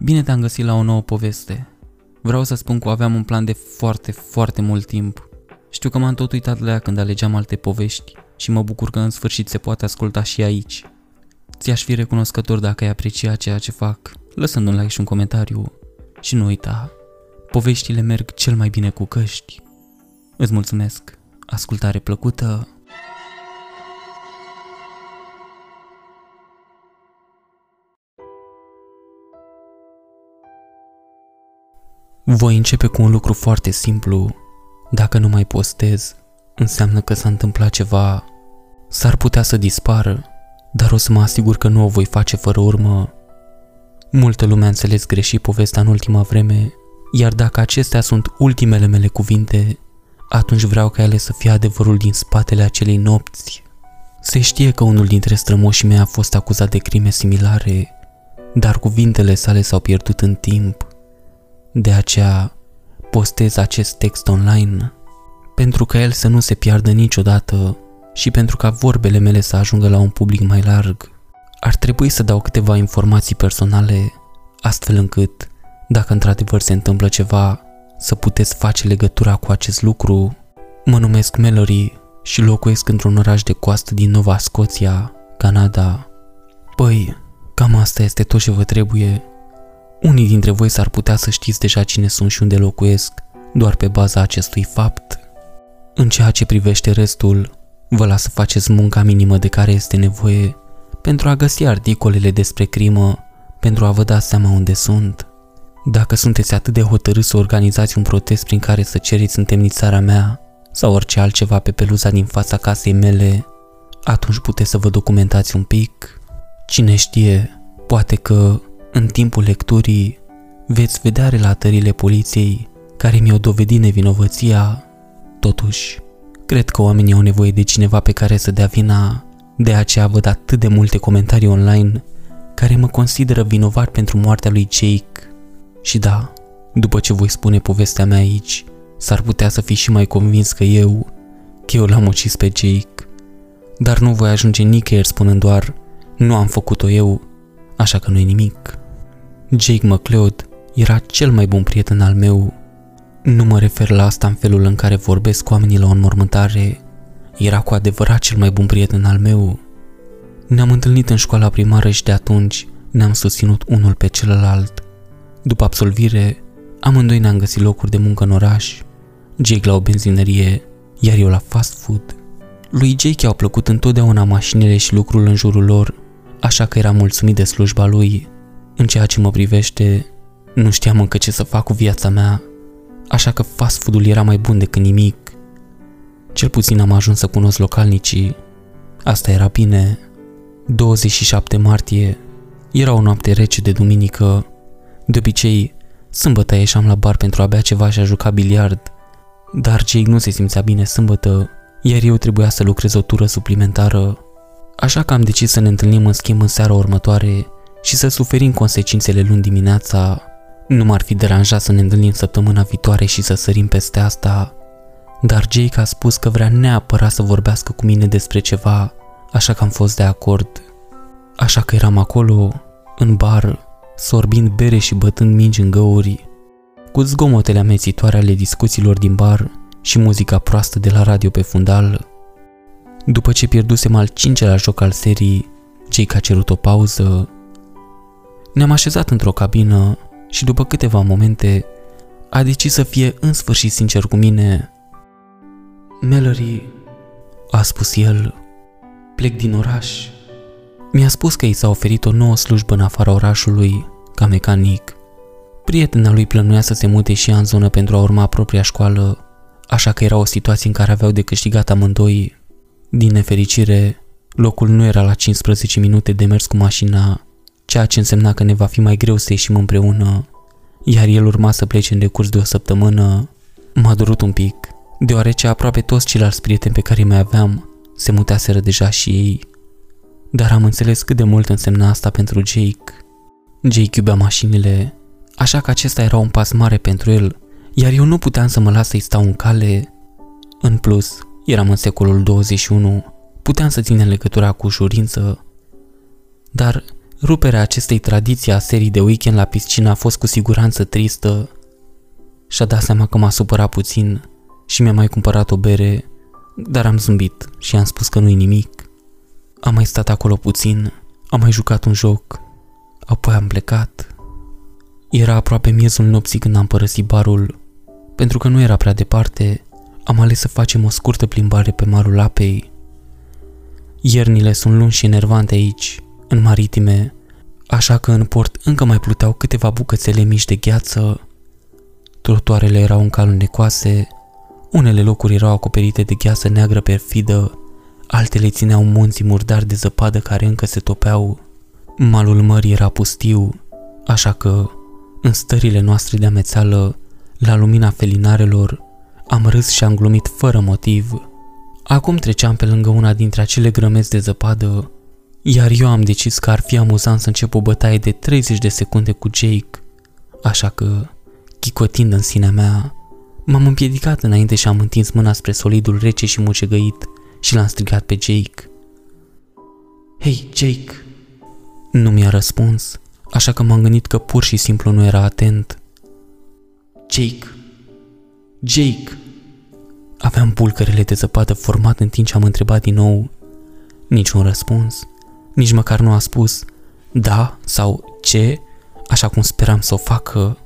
Bine te-am găsit la o nouă poveste. Vreau să spun că aveam un plan de foarte, foarte mult timp. Știu că m-am tot uitat la ea când alegeam alte povești și mă bucur că în sfârșit se poate asculta și aici. Ți-aș fi recunoscător dacă ai aprecia ceea ce fac, lăsând un like și un comentariu. Și nu uita, poveștile merg cel mai bine cu căști. Îți mulțumesc, ascultare plăcută! Voi începe cu un lucru foarte simplu. Dacă nu mai postez, înseamnă că s-a întâmplat ceva. S-ar putea să dispară, dar o să mă asigur că nu o voi face fără urmă. Multă lume a înțeles greșit povestea în ultima vreme, iar dacă acestea sunt ultimele mele cuvinte, atunci vreau ca ele să fie adevărul din spatele acelei nopți. Se știe că unul dintre strămoșii mei a fost acuzat de crime similare, dar cuvintele sale s-au pierdut în timp. De aceea postez acest text online, pentru ca el să nu se piardă niciodată și pentru ca vorbele mele să ajungă la un public mai larg. Ar trebui să dau câteva informații personale, astfel încât, dacă într-adevăr se întâmplă ceva, să puteți face legătura cu acest lucru. Mă numesc Mallory și locuiesc într-un oraș de coastă din Nova Scoția, Canada. Păi, cam asta este tot ce vă trebuie unii dintre voi s-ar putea să știți deja cine sunt și unde locuiesc, doar pe baza acestui fapt. În ceea ce privește restul, vă las să faceți munca minimă de care este nevoie pentru a găsi articolele despre crimă, pentru a vă da seama unde sunt. Dacă sunteți atât de hotărâți să organizați un protest prin care să cereți întemnițarea mea sau orice altceva pe peluza din fața casei mele, atunci puteți să vă documentați un pic. Cine știe, poate că în timpul lecturii veți vedea relatările poliției care mi-au dovedit nevinovăția. Totuși, cred că oamenii au nevoie de cineva pe care să dea vina, de aceea văd atât de multe comentarii online care mă consideră vinovat pentru moartea lui Jake. Și da, după ce voi spune povestea mea aici, s-ar putea să fi și mai convins că eu, că eu l-am ucis pe Jake. Dar nu voi ajunge nicăieri spunând doar, nu am făcut-o eu, așa că nu e nimic. Jake McLeod era cel mai bun prieten al meu. Nu mă refer la asta în felul în care vorbesc cu oamenii la o înmormântare. Era cu adevărat cel mai bun prieten al meu. Ne-am întâlnit în școala primară și de atunci ne-am susținut unul pe celălalt. După absolvire, amândoi ne-am găsit locuri de muncă în oraș. Jake la o benzinărie, iar eu la fast food. Lui Jake au plăcut întotdeauna mașinile și lucrul în jurul lor, așa că era mulțumit de slujba lui. În ceea ce mă privește, nu știam încă ce să fac cu viața mea, așa că fast food-ul era mai bun decât nimic. Cel puțin am ajuns să cunosc localnicii. Asta era bine. 27 martie. Era o noapte rece de duminică. De obicei, sâmbătă ieșeam la bar pentru a bea ceva și a juca biliard. Dar Jake nu se simțea bine sâmbătă, iar eu trebuia să lucrez o tură suplimentară. Așa că am decis să ne întâlnim în schimb în seara următoare și să suferim consecințele luni dimineața, nu m-ar fi deranjat să ne întâlnim săptămâna viitoare și să sărim peste asta, dar Jake a spus că vrea neapărat să vorbească cu mine despre ceva, așa că am fost de acord. Așa că eram acolo, în bar, sorbind bere și bătând mingi în găuri, cu zgomotele amețitoare ale discuțiilor din bar și muzica proastă de la radio pe fundal. După ce pierdusem al cincelea joc al serii, Jake a cerut o pauză ne-am așezat într-o cabină și după câteva momente a decis să fie în sfârșit sincer cu mine. Mallory, a spus el, plec din oraș. Mi-a spus că i s-a oferit o nouă slujbă în afara orașului, ca mecanic. Prietena lui plănuia să se mute și ea în zonă pentru a urma propria școală, așa că era o situație în care aveau de câștigat amândoi. Din nefericire, locul nu era la 15 minute de mers cu mașina ceea ce însemna că ne va fi mai greu să ieșim împreună, iar el urma să plece în decurs de o săptămână. M-a durut un pic, deoarece aproape toți ceilalți prieteni pe care mai aveam se mutaseră deja și ei. Dar am înțeles cât de mult însemna asta pentru Jake. Jake iubea mașinile, așa că acesta era un pas mare pentru el, iar eu nu puteam să mă las să-i stau în cale. În plus, eram în secolul 21, puteam să ținem legătura cu ușurință, dar Ruperea acestei tradiții a serii de weekend la piscină a fost cu siguranță tristă. Și-a dat seama că m-a supărat puțin și mi-a mai cumpărat o bere, dar am zâmbit și am spus că nu-i nimic. Am mai stat acolo puțin, am mai jucat un joc, apoi am plecat. Era aproape miezul nopții când am părăsit barul. Pentru că nu era prea departe, am ales să facem o scurtă plimbare pe marul apei. Iernile sunt lungi și enervante aici, în maritime, așa că în port încă mai pluteau câteva bucățele mici de gheață. Trotuarele erau încă alunecoase, unele locuri erau acoperite de gheață neagră perfidă, altele țineau munții murdari de zăpadă care încă se topeau. Malul mării era pustiu, așa că, în stările noastre de amețeală, la lumina felinarelor, am râs și am glumit fără motiv. Acum treceam pe lângă una dintre acele grămezi de zăpadă, iar eu am decis că ar fi amuzant să încep o bătaie de 30 de secunde cu Jake, așa că, chicotind în sinea mea, m-am împiedicat înainte și am întins mâna spre solidul rece și mucegăit și l-am strigat pe Jake. Hei, Jake! Nu mi-a răspuns, așa că m-am gândit că pur și simplu nu era atent. Jake! Jake! Aveam pulcărele de zăpadă format în timp ce am întrebat din nou. Niciun răspuns. Nici măcar nu a spus da sau ce, așa cum speram să o facă.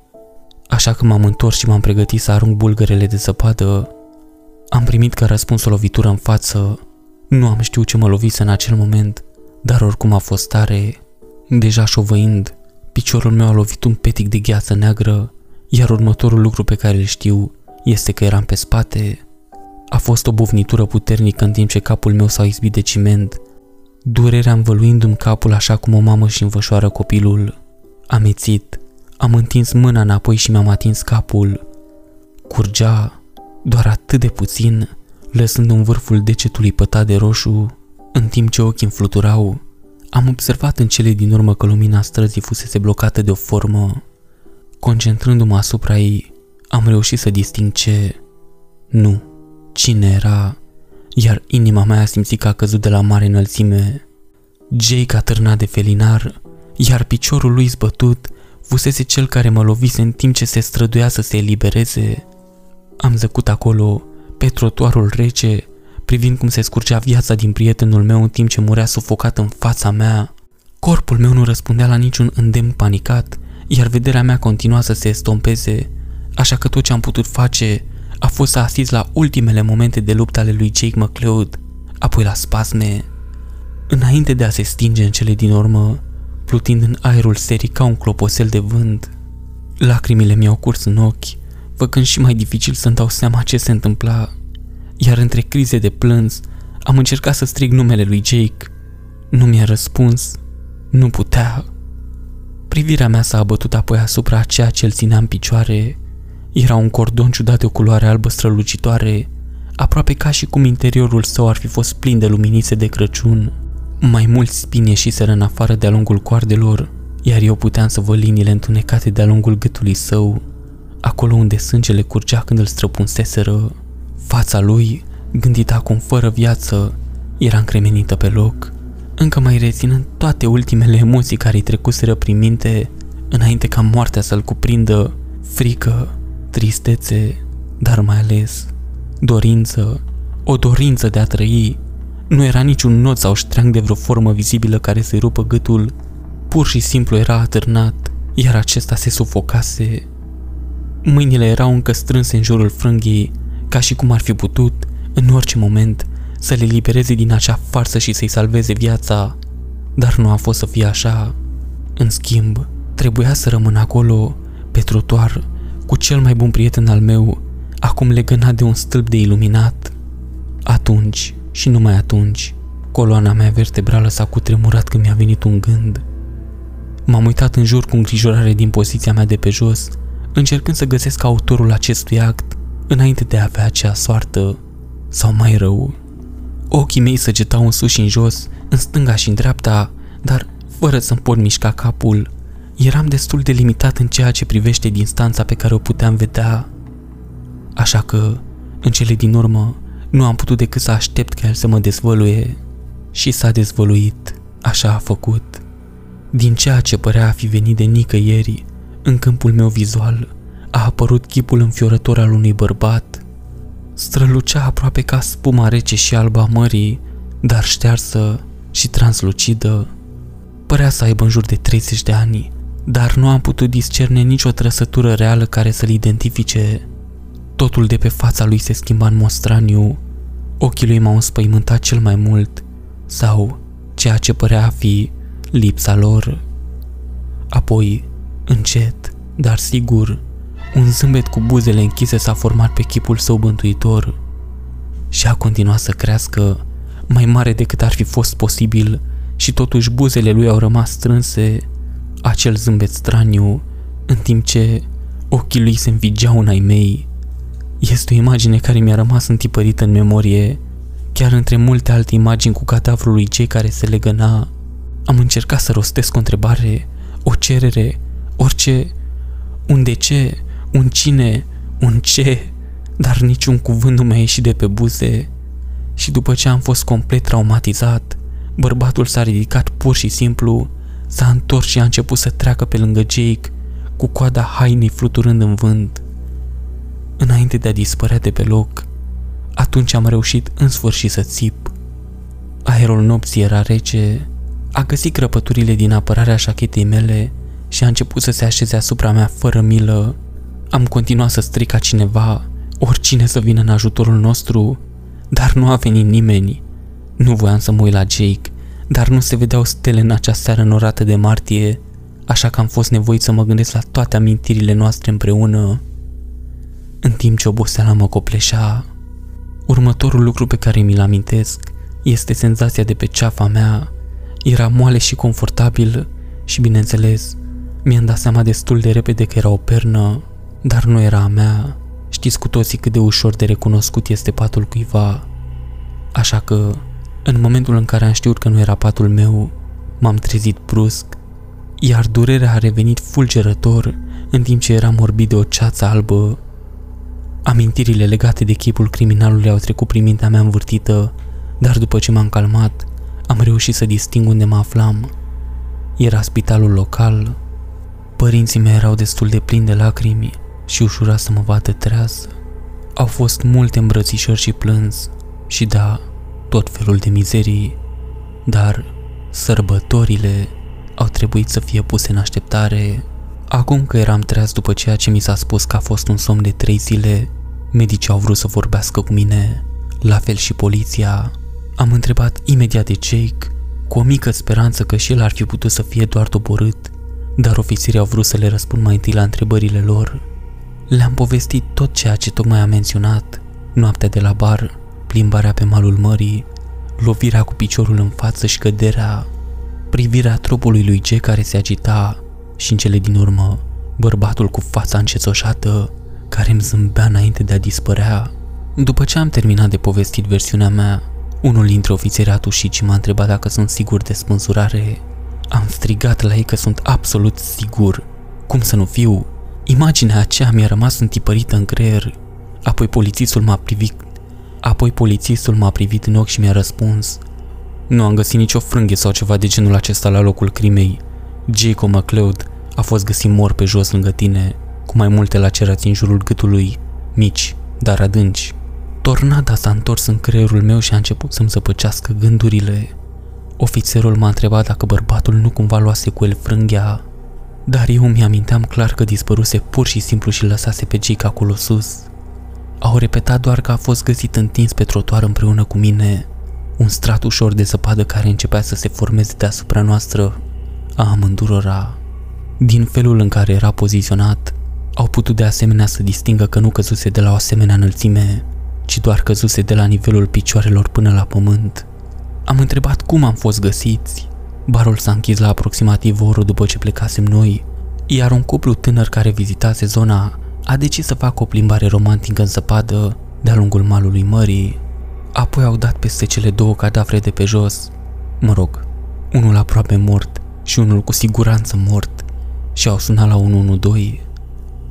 Așa că m-am întors și m-am pregătit să arunc bulgărele de zăpadă. Am primit ca răspuns o lovitură în față. Nu am știut ce mă lovise în acel moment, dar oricum a fost tare. Deja șovăind, piciorul meu a lovit un petic de gheață neagră, iar următorul lucru pe care îl știu este că eram pe spate. A fost o bufnitură puternică în timp ce capul meu s-a izbit de ciment Durerea învăluindu-mi capul așa cum o mamă și învășoară copilul. Am ețit, am întins mâna înapoi și mi-am atins capul. Curgea doar atât de puțin, lăsând în vârful degetului pătat de roșu, în timp ce ochii îmi fluturau. Am observat în cele din urmă că lumina străzii fusese blocată de o formă. Concentrându-mă asupra ei, am reușit să disting ce... Nu, cine era iar inima mea a simțit că a căzut de la mare înălțime. Jake a târnat de felinar, iar piciorul lui zbătut fusese cel care mă lovise în timp ce se străduia să se elibereze. Am zăcut acolo, pe trotuarul rece, privind cum se scurgea viața din prietenul meu în timp ce murea sufocat în fața mea. Corpul meu nu răspundea la niciun îndemn panicat, iar vederea mea continua să se estompeze, așa că tot ce am putut face a fost să asist la ultimele momente de luptă ale lui Jake McLeod, apoi la spasme. Înainte de a se stinge în cele din urmă, plutind în aerul serii ca un cloposel de vânt, lacrimile mi-au curs în ochi, făcând și mai dificil să-mi dau seama ce se întâmpla, iar între crize de plâns am încercat să strig numele lui Jake. Nu mi-a răspuns, nu putea. Privirea mea s-a abătut apoi asupra ceea ce îl ținea în picioare era un cordon ciudat de o culoare albă strălucitoare, aproape ca și cum interiorul său ar fi fost plin de luminițe de Crăciun. Mai mulți spini ieșiseră în afară de-a lungul coardelor, iar eu puteam să văd liniile întunecate de-a lungul gâtului său, acolo unde sângele curgea când îl străpunseseră. Fața lui, gândită acum fără viață, era încremenită pe loc, încă mai reținând toate ultimele emoții care îi trecuseră prin minte, înainte ca moartea să-l cuprindă, frică, tristețe, dar mai ales dorință, o dorință de a trăi. Nu era niciun not sau ștreang de vreo formă vizibilă care să-i rupă gâtul, pur și simplu era atârnat, iar acesta se sufocase. Mâinile erau încă strânse în jurul frânghii, ca și cum ar fi putut, în orice moment, să le libereze din acea farsă și să-i salveze viața, dar nu a fost să fie așa. În schimb, trebuia să rămână acolo, pe trotuar, cu cel mai bun prieten al meu, acum legănat de un stâlp de iluminat. Atunci, și numai atunci, coloana mea vertebrală s-a cutremurat când mi-a venit un gând. M-am uitat în jur cu îngrijorare din poziția mea de pe jos, încercând să găsesc autorul acestui act înainte de a avea acea soartă, sau mai rău. Ochii mei săgetau în sus și în jos, în stânga și în dreapta, dar fără să-mi pot mișca capul, Eram destul de limitat în ceea ce privește distanța pe care o puteam vedea, așa că, în cele din urmă, nu am putut decât să aștept ca el să mă dezvăluie și s-a dezvăluit, așa a făcut. Din ceea ce părea a fi venit de nicăieri, în câmpul meu vizual, a apărut chipul înfiorător al unui bărbat. Strălucea aproape ca spuma rece și albă a mării, dar ștearsă și translucidă. Părea să aibă în jur de 30 de ani, dar nu am putut discerne nicio trăsătură reală care să-l identifice. Totul de pe fața lui se schimba în mod straniu. Ochii lui m-au înspăimântat cel mai mult, sau ceea ce părea a fi lipsa lor. Apoi, încet, dar sigur, un zâmbet cu buzele închise s-a format pe chipul său bântuitor și a continuat să crească mai mare decât ar fi fost posibil și totuși buzele lui au rămas strânse, acel zâmbet straniu, în timp ce ochii lui se învigeau în ai mei. Este o imagine care mi-a rămas întipărită în memorie, chiar între multe alte imagini cu cadavrul lui cei care se legăna. Am încercat să rostesc o întrebare, o cerere, orice, un de ce, un cine, un ce, dar niciun cuvânt nu mi-a ieșit de pe buze. Și după ce am fost complet traumatizat, bărbatul s-a ridicat pur și simplu, s-a întors și a început să treacă pe lângă Jake, cu coada hainei fluturând în vânt. Înainte de a dispărea de pe loc, atunci am reușit în sfârșit să țip. Aerul nopții era rece, a găsit crăpăturile din apărarea șachetei mele și a început să se așeze asupra mea fără milă. Am continuat să strig ca cineva, oricine să vină în ajutorul nostru, dar nu a venit nimeni. Nu voiam să mă uit la Jake, dar nu se vedeau stele în acea seară înorată de martie, așa că am fost nevoit să mă gândesc la toate amintirile noastre împreună. În timp ce oboseala mă copleșea, următorul lucru pe care mi-l amintesc este senzația de pe ceafa mea. Era moale și confortabil și, bineînțeles, mi-am dat seama destul de repede că era o pernă, dar nu era a mea. Știți cu toții cât de ușor de recunoscut este patul cuiva. Așa că, în momentul în care am știut că nu era patul meu, m-am trezit brusc, iar durerea a revenit fulgerător în timp ce eram orbit de o ceață albă. Amintirile legate de chipul criminalului au trecut prin mintea mea învârtită, dar după ce m-am calmat, am reușit să disting unde mă aflam. Era spitalul local. Părinții mei erau destul de plini de lacrimi și ușura să mă vadă treasă. Au fost multe îmbrățișări și plâns și da, tot felul de mizerii, dar sărbătorile au trebuit să fie puse în așteptare. Acum că eram treaz după ceea ce mi s-a spus că a fost un somn de trei zile, medicii au vrut să vorbească cu mine, la fel și poliția. Am întrebat imediat de Jake, cu o mică speranță că și el ar fi putut să fie doar doborât, dar ofițerii au vrut să le răspund mai întâi la întrebările lor. Le-am povestit tot ceea ce tocmai am menționat, noaptea de la bar, plimbarea pe malul mării, lovirea cu piciorul în față și căderea, privirea trupului lui G care se agita și în cele din urmă, bărbatul cu fața încețoșată care îmi zâmbea înainte de a dispărea. După ce am terminat de povestit versiunea mea, unul dintre ofițeri a tușit și m-a întrebat dacă sunt sigur de spânzurare. Am strigat la ei că sunt absolut sigur. Cum să nu fiu? Imaginea aceea mi-a rămas întipărită în creier. Apoi polițistul m-a privit. Apoi polițistul m-a privit în ochi și mi-a răspuns. Nu am găsit nicio frânghie sau ceva de genul acesta la locul crimei. Jacob McLeod a fost găsit mor pe jos lângă tine, cu mai multe lacerații în jurul gâtului, mici, dar adânci. Tornada s-a întors în creierul meu și a început să-mi zăpăcească gândurile. Ofițerul m-a întrebat dacă bărbatul nu cumva luase cu el frânghia dar eu mi-aminteam clar că dispăruse pur și simplu și lăsase pe Jake acolo sus. Au repetat doar că a fost găsit întins pe trotuar împreună cu mine, un strat ușor de zăpadă care începea să se formeze deasupra noastră, a amândurora. Din felul în care era poziționat, au putut de asemenea să distingă că nu căzuse de la o asemenea înălțime, ci doar căzuse de la nivelul picioarelor până la pământ. Am întrebat cum am fost găsiți Barul s-a închis la aproximativ o oră după ce plecasem noi, iar un cuplu tânăr care vizitase zona a decis să facă o plimbare romantică în zăpadă de-a lungul malului mării. Apoi au dat peste cele două cadavre de pe jos, mă rog, unul aproape mort și unul cu siguranță mort și au sunat la 112.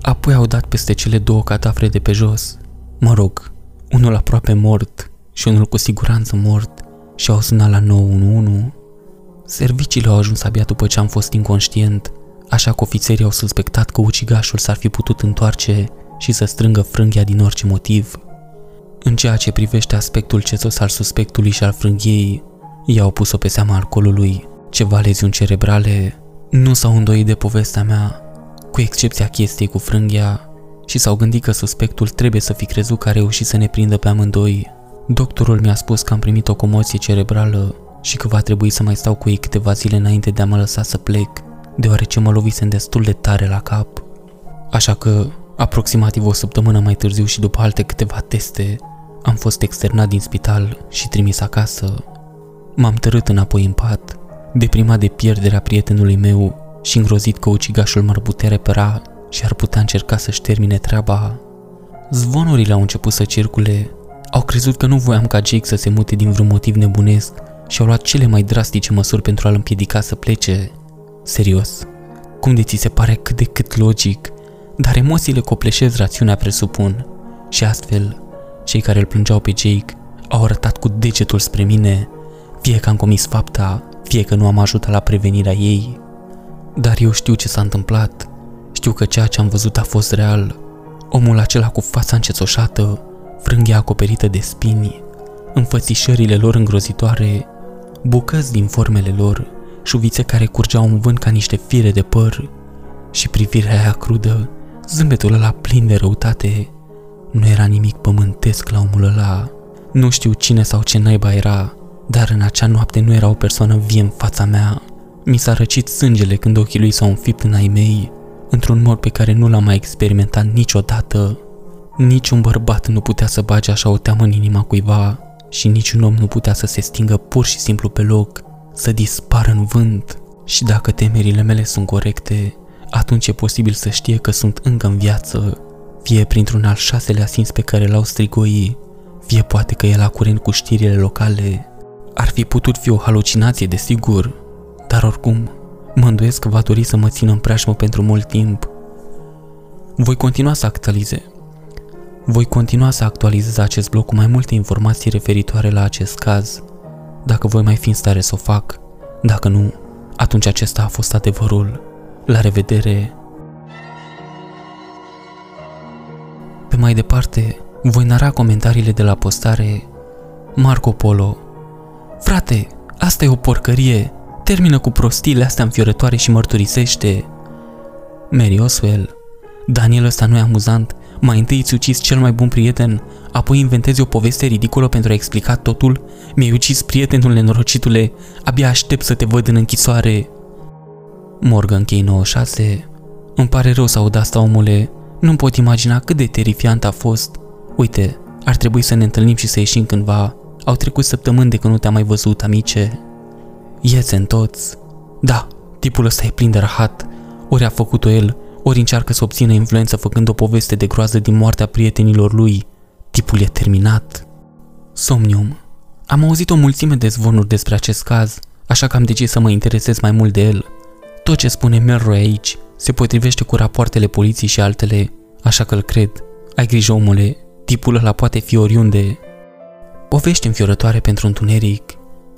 Apoi au dat peste cele două cadavre de pe jos, mă rog, unul aproape mort și unul cu siguranță mort și au sunat la 911. Serviciile au ajuns abia după ce am fost inconștient, așa că ofițerii au suspectat că ucigașul s-ar fi putut întoarce și să strângă frânghia din orice motiv. În ceea ce privește aspectul cețos al suspectului și al frânghiei, i-au pus-o pe seama alcoolului, ceva leziuni cerebrale, nu s-au îndoit de povestea mea, cu excepția chestiei cu frânghia, și s-au gândit că suspectul trebuie să fi crezut că a reușit să ne prindă pe amândoi. Doctorul mi-a spus că am primit o comoție cerebrală și că va trebui să mai stau cu ei câteva zile înainte de a mă lăsa să plec, deoarece mă lovisem destul de tare la cap. Așa că, aproximativ o săptămână mai târziu și după alte câteva teste, am fost externat din spital și trimis acasă. M-am tărât înapoi în pat, deprimat de pierderea prietenului meu și îngrozit că ucigașul m-ar putea repara și ar putea încerca să-și termine treaba. Zvonurile au început să circule. Au crezut că nu voiam ca Jake să se mute din vreun motiv nebunesc și au luat cele mai drastice măsuri pentru a-l împiedica să plece. Serios, cum de ți se pare cât de cât logic, dar emoțiile copleșesc rațiunea presupun. Și astfel, cei care îl plângeau pe Jake au arătat cu degetul spre mine, fie că am comis fapta, fie că nu am ajutat la prevenirea ei. Dar eu știu ce s-a întâmplat. Știu că ceea ce am văzut a fost real. Omul acela cu fața încețoșată, frânghia acoperită de spini, înfățișările lor îngrozitoare, bucăți din formele lor, șuvițe care curgeau în vânt ca niște fire de păr și privirea aia crudă, zâmbetul ăla plin de răutate. Nu era nimic pământesc la omul ăla. Nu știu cine sau ce naiba era, dar în acea noapte nu era o persoană vie în fața mea. Mi s-a răcit sângele când ochii lui s-au înfipt în ai mei, într-un mod pe care nu l-am mai experimentat niciodată. Niciun bărbat nu putea să bage așa o teamă în inima cuiva și niciun om nu putea să se stingă pur și simplu pe loc, să dispară în vânt. Și dacă temerile mele sunt corecte, atunci e posibil să știe că sunt încă în viață, fie printr-un al șaselea simț pe care l-au strigoi, fie poate că e la curent cu știrile locale. Ar fi putut fi o halucinație, desigur, dar oricum, mă îndoiesc că va dori să mă țină în preajmă pentru mult timp. Voi continua să actualize. Voi continua să actualizez acest blog cu mai multe informații referitoare la acest caz, dacă voi mai fi în stare să o fac. Dacă nu, atunci acesta a fost adevărul. La revedere! Pe mai departe, voi nara comentariile de la postare Marco Polo Frate, asta e o porcărie! Termină cu prostiile astea înfiorătoare și mărturisește. Mary Oswell, Daniel ăsta nu e amuzant, mai întâi îți ucis cel mai bun prieten, apoi inventezi o poveste ridicolă pentru a explica totul? Mi-ai ucis prietenul nenorocitule, abia aștept să te văd în închisoare. Morgan Key 96 Îmi pare rău să aud asta, omule. Nu pot imagina cât de terifiant a fost. Uite, ar trebui să ne întâlnim și să ieșim cândva. Au trecut săptămâni de când nu te-am mai văzut, amice. Ieți în toți. Da, tipul ăsta e plin de rahat. Ori a făcut-o el, ori încearcă să obțină influență făcând o poveste de groază din moartea prietenilor lui. Tipul e terminat. Somnium. Am auzit o mulțime de zvonuri despre acest caz, așa că am decis să mă interesez mai mult de el. Tot ce spune Melroy aici se potrivește cu rapoartele poliției și altele, așa că îl cred. Ai grijă, omule, tipul ăla poate fi oriunde. Povești înfiorătoare pentru întuneric.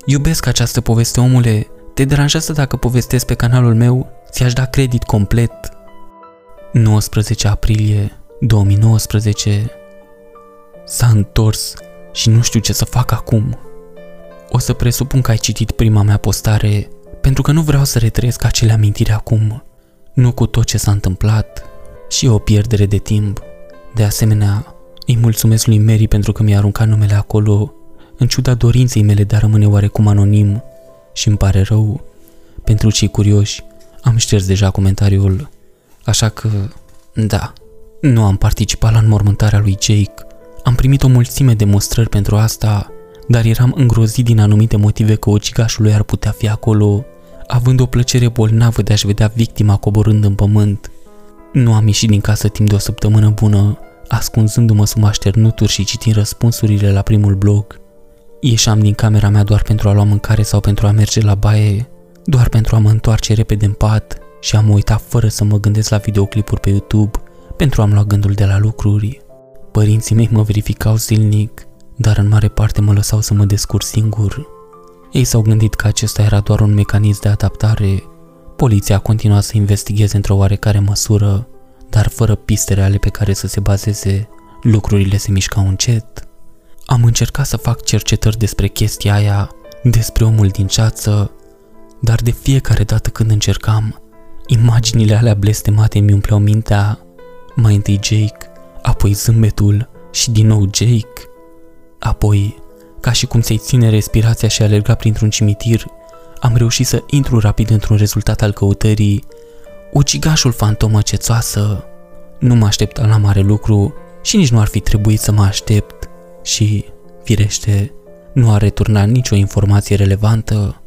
Iubesc această poveste, omule. Te deranjează dacă povestesc pe canalul meu? Ți-aș da credit complet. 19 aprilie 2019 S-a întors și nu știu ce să fac acum. O să presupun că ai citit prima mea postare, pentru că nu vreau să retrăiesc acele amintiri acum, nu cu tot ce s-a întâmplat și o pierdere de timp. De asemenea, îi mulțumesc lui Mary pentru că mi-a aruncat numele acolo, în ciuda dorinței mele de a rămâne oarecum anonim și îmi pare rău. Pentru cei curioși, am șters deja comentariul, așa că, da, nu am participat la înmormântarea lui Jake. Am primit o mulțime de mostrări pentru asta, dar eram îngrozit din anumite motive că ucigașul lui ar putea fi acolo, având o plăcere bolnavă de a-și vedea victima coborând în pământ. Nu am ieșit din casă timp de o săptămână bună, ascunzându-mă sub așternuturi și citind răspunsurile la primul blog. Ieșeam din camera mea doar pentru a lua mâncare sau pentru a merge la baie, doar pentru a mă întoarce repede în pat și am uitat fără să mă gândesc la videoclipuri pe YouTube pentru a-mi lua gândul de la lucruri. Părinții mei mă verificau zilnic, dar în mare parte mă lăsau să mă descurc singur. Ei s-au gândit că acesta era doar un mecanism de adaptare. Poliția a continuat să investigheze într-o oarecare măsură, dar fără piste reale pe care să se bazeze, lucrurile se mișcau încet. Am încercat să fac cercetări despre chestia aia, despre omul din ceață, dar de fiecare dată când încercam, imaginile alea blestemate mi umpleau mintea, mai întâi Jake, apoi zâmbetul și din nou Jake, apoi, ca și cum să-i ține respirația și alerga printr-un cimitir, am reușit să intru rapid într-un rezultat al căutării, ucigașul fantomă cețoasă. Nu mă așteptam la mare lucru și nici nu ar fi trebuit să mă aștept. Și, firește, nu a returnat nicio informație relevantă,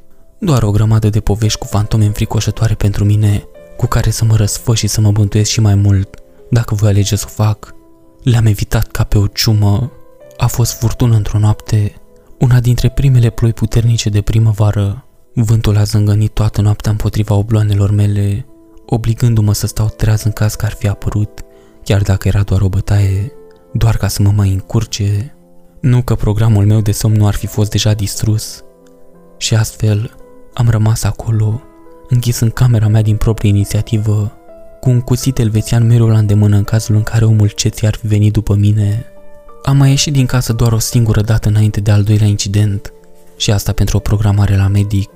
doar o grămadă de povești cu fantome înfricoșătoare pentru mine, cu care să mă răsfăș și să mă bântuiesc și mai mult, dacă voi alege să o fac. Le-am evitat ca pe o ciumă. A fost furtună într-o noapte, una dintre primele ploi puternice de primăvară. Vântul a zângănit toată noaptea împotriva obloanelor mele, obligându-mă să stau treaz în caz că ar fi apărut, chiar dacă era doar o bătaie, doar ca să mă mai încurce. Nu că programul meu de somn nu ar fi fost deja distrus. Și astfel am rămas acolo, închis în camera mea din proprie inițiativă, cu un cuțit elvețian mereu la îndemână în cazul în care omul ceții ar fi venit după mine. Am mai ieșit din casă doar o singură dată înainte de al doilea incident și asta pentru o programare la medic,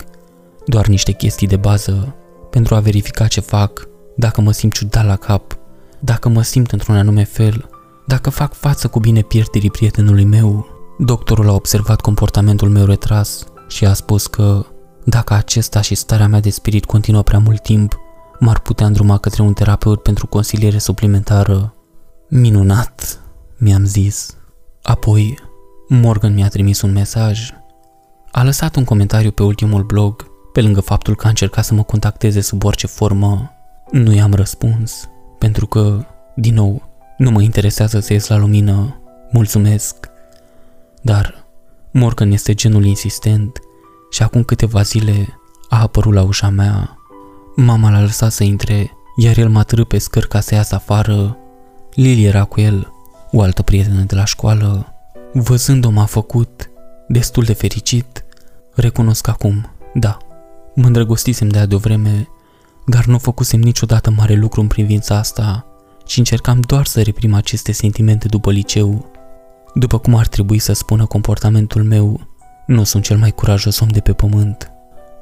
doar niște chestii de bază, pentru a verifica ce fac, dacă mă simt ciudat la cap, dacă mă simt într-un anume fel, dacă fac față cu bine pierderii prietenului meu. Doctorul a observat comportamentul meu retras și a spus că dacă acesta și starea mea de spirit continuă prea mult timp, m-ar putea îndruma către un terapeut pentru consiliere suplimentară. Minunat, mi-am zis. Apoi, Morgan mi-a trimis un mesaj. A lăsat un comentariu pe ultimul blog, pe lângă faptul că a încercat să mă contacteze sub orice formă. Nu i-am răspuns, pentru că, din nou, nu mă interesează să ies la lumină. Mulțumesc. Dar Morgan este genul insistent și acum câteva zile a apărut la ușa mea. Mama l-a lăsat să intre, iar el m-a târât pe scăr ca să iasă afară. Lily era cu el, o altă prietenă de la școală. Văzând-o m-a făcut destul de fericit. Recunosc acum, da, mă îndrăgostisem de ea de o vreme, dar nu făcusem niciodată mare lucru în privința asta și încercam doar să reprim aceste sentimente după liceu. După cum ar trebui să spună comportamentul meu, nu sunt cel mai curajos om de pe pământ.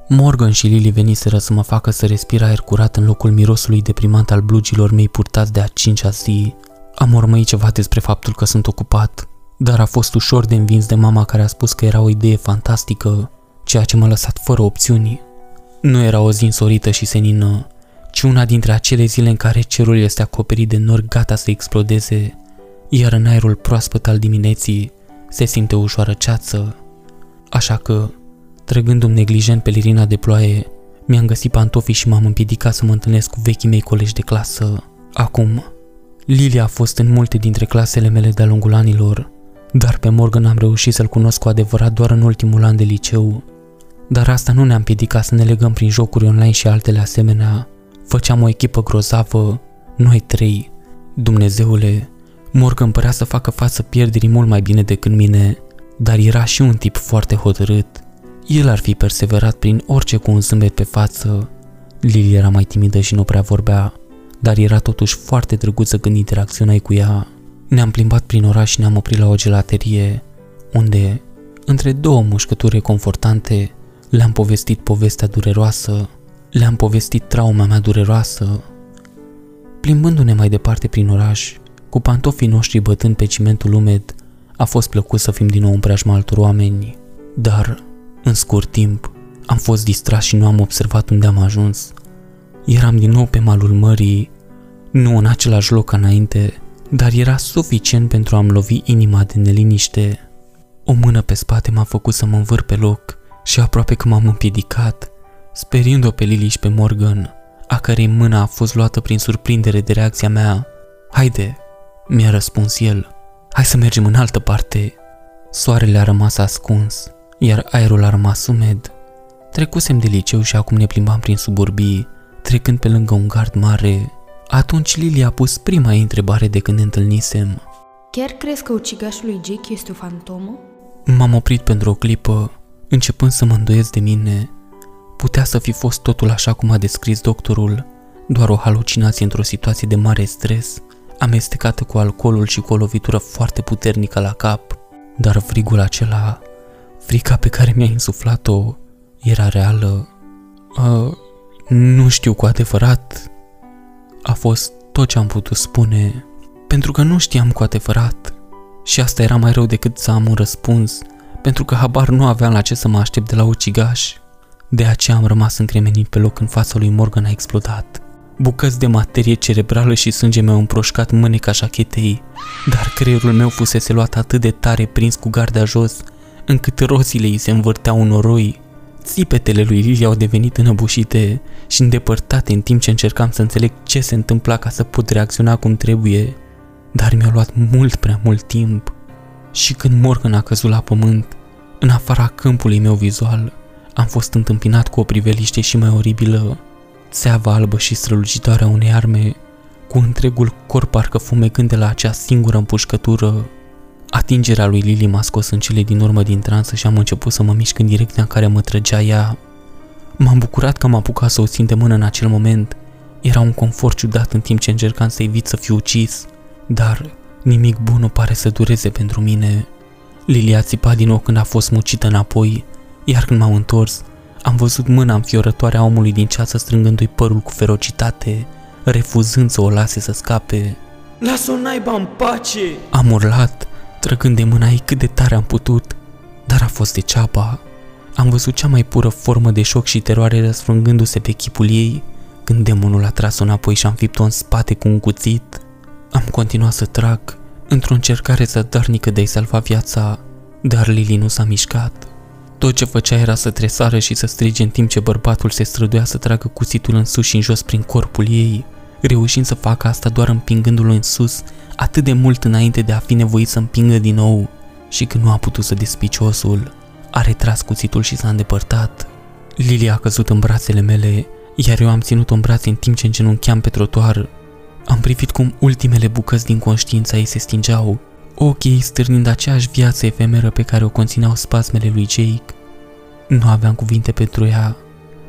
Morgan și Lily veniseră să mă facă să respir aer curat în locul mirosului deprimant al blugilor mei purtați de a cincea zi. Am urmăit ceva despre faptul că sunt ocupat, dar a fost ușor de învins de mama care a spus că era o idee fantastică, ceea ce m-a lăsat fără opțiuni. Nu era o zi însorită și senină, ci una dintre acele zile în care cerul este acoperit de nori gata să explodeze, iar în aerul proaspăt al dimineții se simte ușoară ceață. Așa că, trăgându-mi neglijent pe lirina de ploaie, mi-am găsit pantofii și m-am împiedicat să mă întâlnesc cu vechii mei colegi de clasă. Acum, Lilia a fost în multe dintre clasele mele de-a lungul anilor, dar pe Morgan am reușit să-l cunosc cu adevărat doar în ultimul an de liceu. Dar asta nu ne-a împiedicat să ne legăm prin jocuri online și altele asemenea. Făceam o echipă grozavă, noi trei. Dumnezeule, Morgan părea să facă față pierderii mult mai bine decât mine, dar era și un tip foarte hotărât. El ar fi perseverat prin orice cu un zâmbet pe față. Lily era mai timidă și nu prea vorbea, dar era totuși foarte drăguță când interacționai cu ea. Ne-am plimbat prin oraș și ne-am oprit la o gelaterie, unde, între două mușcături confortante, le-am povestit povestea dureroasă, le-am povestit trauma mea dureroasă. Plimbându-ne mai departe prin oraș, cu pantofii noștri bătând pe cimentul umed, a fost plăcut să fim din nou în preajma altor oameni, dar, în scurt timp, am fost distras și nu am observat unde am ajuns. Eram din nou pe malul mării, nu în același loc ca înainte, dar era suficient pentru a-mi lovi inima de neliniște. O mână pe spate m-a făcut să mă învâr pe loc și aproape că m-am împiedicat, speriind-o pe Lily și pe Morgan, a cărei mână a fost luată prin surprindere de reacția mea. Haide, mi-a răspuns el, Hai să mergem în altă parte. Soarele a rămas ascuns, iar aerul a rămas umed. Trecusem de liceu și acum ne plimbam prin suburbii, trecând pe lângă un gard mare. Atunci Lily a pus prima ei întrebare de când ne întâlnisem. Chiar crezi că ucigașul lui Jake este o fantomă? M-am oprit pentru o clipă, Începând să mă îndoiesc de mine, putea să fi fost totul așa cum a descris doctorul, doar o halucinație într-o situație de mare stres, amestecată cu alcoolul și cu o lovitură foarte puternică la cap. Dar frigul acela, frica pe care mi-a insuflat-o, era reală. Uh, nu știu cu adevărat. A fost tot ce am putut spune, pentru că nu știam cu adevărat. Și asta era mai rău decât să am un răspuns, pentru că habar nu aveam la ce să mă aștept de la ucigaș. De aceea am rămas încremenit pe loc în fața lui Morgan a explodat. Bucăți de materie cerebrală și sânge mi-au împroșcat mâneca șachetei, dar creierul meu fusese luat atât de tare prins cu garda jos, încât rozile îi se învârteau în noroi. Țipetele lui Lily au devenit înăbușite și îndepărtate în timp ce încercam să înțeleg ce se întâmpla ca să pot reacționa cum trebuie, dar mi-a luat mult prea mult timp. Și când Morgan a căzut la pământ, în afara câmpului meu vizual, am fost întâmpinat cu o priveliște și mai oribilă, țeava albă și strălucitoare a unei arme, cu întregul corp parcă fumegând de la acea singură împușcătură. Atingerea lui Lily m-a scos în cele din urmă din transă și am început să mă mișc în direcția în care mă trăgea ea. M-am bucurat că am apucat să o țin de mână în acel moment. Era un confort ciudat în timp ce încercam să evit să fiu ucis, dar nimic bun nu pare să dureze pentru mine. Lily a țipat din nou când a fost mucită înapoi, iar când m-am întors, am văzut mâna înfiorătoare a omului din ceață strângându-i părul cu ferocitate, refuzând să o lase să scape. Lasă-o naiba în pace! Am urlat, trăgând de mâna ei cât de tare am putut, dar a fost degeaba. Am văzut cea mai pură formă de șoc și teroare răsfrângându-se pe chipul ei, când demonul a tras-o înapoi și am fipt-o în spate cu un cuțit. Am continuat să trag, într-o încercare zadarnică de a-i salva viața, dar Lili nu s-a mișcat. Tot ce făcea era să tresară și să strige în timp ce bărbatul se străduia să tragă cuțitul în sus și în jos prin corpul ei, reușind să facă asta doar împingându-l în sus, atât de mult înainte de a fi nevoit să împingă din nou. Și când nu a putut să despici osul, a retras cuțitul și s-a îndepărtat. Lily a căzut în brațele mele, iar eu am ținut-o în brațe în timp ce îngenuncheam pe trotuar. Am privit cum ultimele bucăți din conștiința ei se stingeau ochii ei stârnind aceeași viață efemeră pe care o conțineau spasmele lui Jake. Nu aveam cuvinte pentru ea,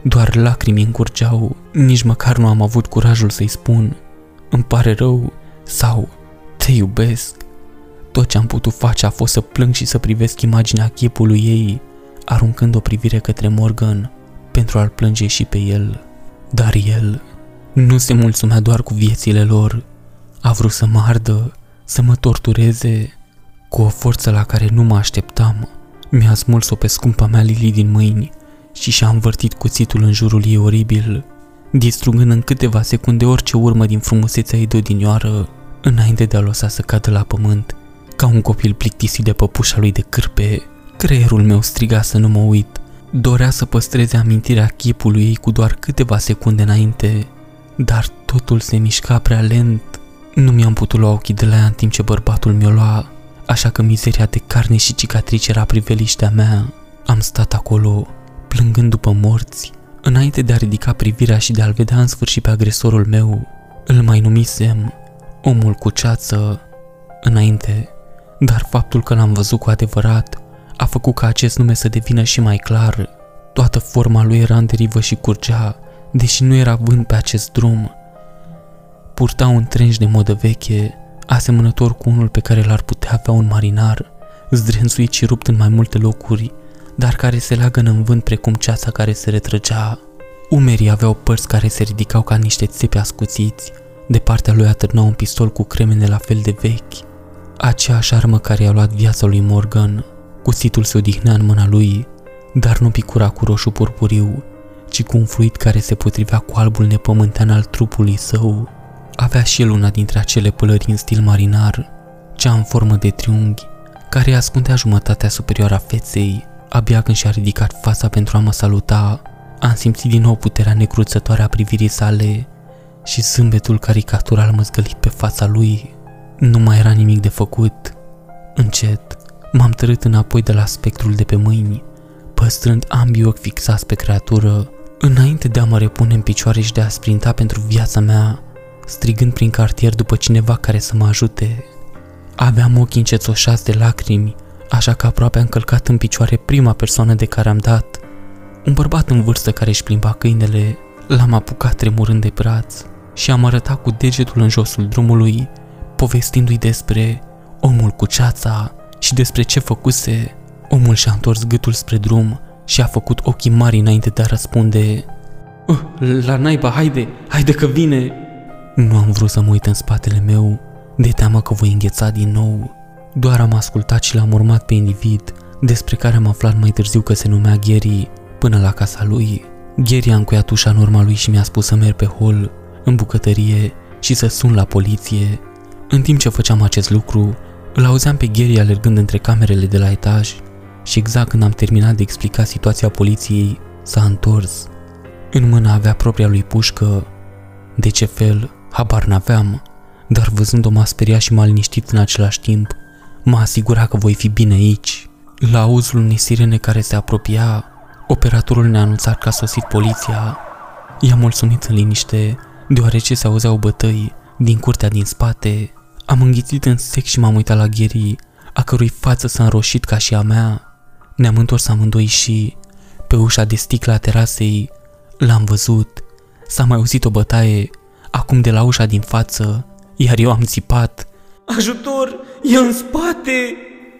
doar lacrimi încurgeau, nici măcar nu am avut curajul să-i spun îmi pare rău sau te iubesc. Tot ce am putut face a fost să plâng și să privesc imaginea chipului ei, aruncând o privire către Morgan pentru a-l plânge și pe el. Dar el nu se mulțumea doar cu viețile lor, a vrut să mă ardă să mă tortureze cu o forță la care nu mă așteptam. Mi-a smuls-o pe scumpa mea Lili din mâini și și-a învârtit cuțitul în jurul ei oribil, distrugând în câteva secunde orice urmă din frumusețea ei de odinioară, înainte de a lăsa să cadă la pământ, ca un copil plictisit de păpușa lui de cârpe. Creierul meu striga să nu mă uit, dorea să păstreze amintirea chipului ei cu doar câteva secunde înainte, dar totul se mișca prea lent nu mi-am putut lua ochii de la ea în timp ce bărbatul mi-o lua, așa că mizeria de carne și cicatrice era priveliștea mea. Am stat acolo, plângând după morți, înainte de a ridica privirea și de a-l vedea în sfârșit pe agresorul meu. Îl mai numisem omul cu ceață înainte, dar faptul că l-am văzut cu adevărat a făcut ca acest nume să devină și mai clar. Toată forma lui era în derivă și curgea, deși nu era vânt pe acest drum, Purta un trench de modă veche, asemănător cu unul pe care l-ar putea avea un marinar, zdrențuit și rupt în mai multe locuri, dar care se leagă în vânt precum ceața care se retrăgea. Umerii aveau părți care se ridicau ca niște țepi ascuțiți, de partea lui atârna un pistol cu cremene la fel de vechi, aceeași armă care i-a luat viața lui Morgan. Cuțitul se odihnea în mâna lui, dar nu picura cu roșu purpuriu, ci cu un fluid care se potrivea cu albul nepământean al trupului său. Avea și el una dintre acele pălări în stil marinar, cea în formă de triunghi, care ascundea jumătatea superioară a feței. Abia când și-a ridicat fața pentru a mă saluta, am simțit din nou puterea necruțătoare a privirii sale și zâmbetul caricatural măzgălit pe fața lui. Nu mai era nimic de făcut. Încet, m-am tărât înapoi de la spectrul de pe mâini, păstrând ambii ochi fixați pe creatură, înainte de a mă repune în picioare și de a sprinta pentru viața mea, strigând prin cartier după cineva care să mă ajute. Aveam ochii încețoșați de lacrimi, așa că aproape am călcat în picioare prima persoană de care am dat. Un bărbat în vârstă care își plimba câinele, l-am apucat tremurând de braț și am arătat cu degetul în josul drumului, povestindu-i despre omul cu ceața și despre ce făcuse. Omul și-a întors gâtul spre drum și a făcut ochii mari înainte de a răspunde uh, La naiba, haide, haide că vine! Nu am vrut să mă uit în spatele meu, de teamă că voi îngheța din nou. Doar am ascultat și l-am urmat pe individ, despre care am aflat mai târziu că se numea Gary, până la casa lui. Gary a încuiat ușa în urma lui și mi-a spus să merg pe hol, în bucătărie și să sun la poliție. În timp ce făceam acest lucru, îl auzeam pe Gary alergând între camerele de la etaj și exact când am terminat de explica situația poliției, s-a întors. În mână avea propria lui pușcă. De ce fel, habar n-aveam, dar văzând-o m-a speriat și m-a liniștit în același timp. M-a asigurat că voi fi bine aici. La auzul unei sirene care se apropia, operatorul ne-a anunțat că a sosit poliția. I-am mulțumit în liniște, deoarece se auzeau bătăi din curtea din spate. Am înghițit în sec și m-am uitat la Gary, a cărui față s-a înroșit ca și a mea. Ne-am întors amândoi și, pe ușa de sticlă a terasei, l-am văzut. S-a mai auzit o bătaie, acum de la ușa din față, iar eu am țipat. Ajutor! E în spate!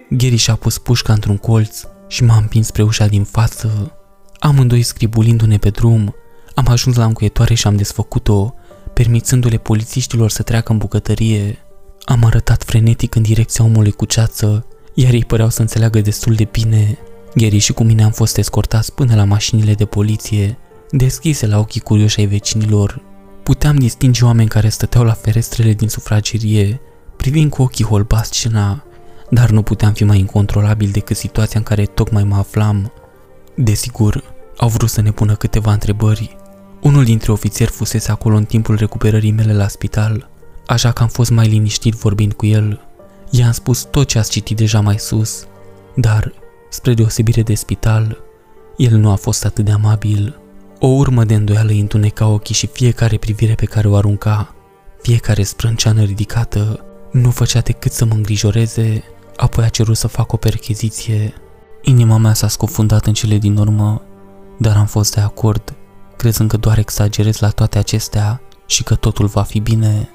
Gary și-a pus pușca într-un colț și m-a împins spre ușa din față. Amândoi scribulindu-ne pe drum, am ajuns la încuietoare și am desfăcut-o, permițându-le polițiștilor să treacă în bucătărie. Am arătat frenetic în direcția omului cu ceață, iar ei păreau să înțeleagă destul de bine. Gary și cu mine am fost escortați până la mașinile de poliție, deschise la ochii curioși ai vecinilor. Puteam distinge oameni care stăteau la ferestrele din sufragerie, privind cu ochii holbați scena, dar nu puteam fi mai incontrolabil decât situația în care tocmai mă aflam. Desigur, au vrut să ne pună câteva întrebări. Unul dintre ofițeri fusese acolo în timpul recuperării mele la spital, așa că am fost mai liniștit vorbind cu el. I-am spus tot ce ați citit deja mai sus, dar, spre deosebire de spital, el nu a fost atât de amabil. O urmă de îndoială îi întuneca ochii și fiecare privire pe care o arunca, fiecare sprânceană ridicată, nu făcea decât să mă îngrijoreze, apoi a cerut să fac o percheziție. Inima mea s-a scufundat în cele din urmă, dar am fost de acord, crezând că doar exagerez la toate acestea și că totul va fi bine.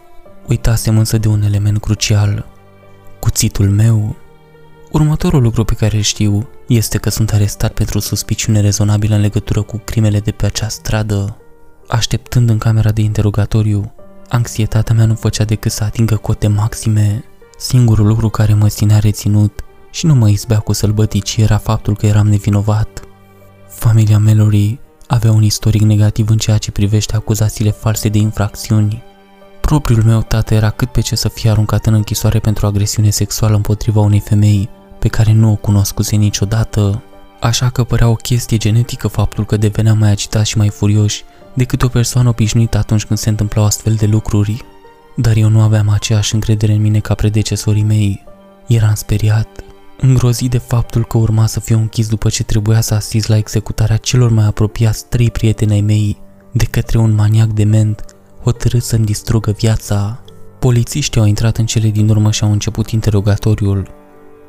Uitasem însă de un element crucial, cuțitul meu. Următorul lucru pe care îl știu este că sunt arestat pentru suspiciune rezonabilă în legătură cu crimele de pe acea stradă. Așteptând în camera de interogatoriu, anxietatea mea nu făcea decât să atingă cote maxime. Singurul lucru care mă ținea reținut și nu mă izbea cu sălbătici era faptul că eram nevinovat. Familia Mallory avea un istoric negativ în ceea ce privește acuzațiile false de infracțiuni. Propriul meu tată era cât pe ce să fie aruncat în închisoare pentru agresiune sexuală împotriva unei femei pe care nu o cunoscuse niciodată, așa că părea o chestie genetică faptul că devenea mai agitat și mai furios decât o persoană obișnuită atunci când se întâmplau astfel de lucruri. Dar eu nu aveam aceeași încredere în mine ca predecesorii mei. Eram speriat, îngrozit de faptul că urma să fiu închis după ce trebuia să asist la executarea celor mai apropiați trei prieteni ai mei de către un maniac dement hotărât să-mi distrugă viața. Polițiștii au intrat în cele din urmă și au început interogatoriul.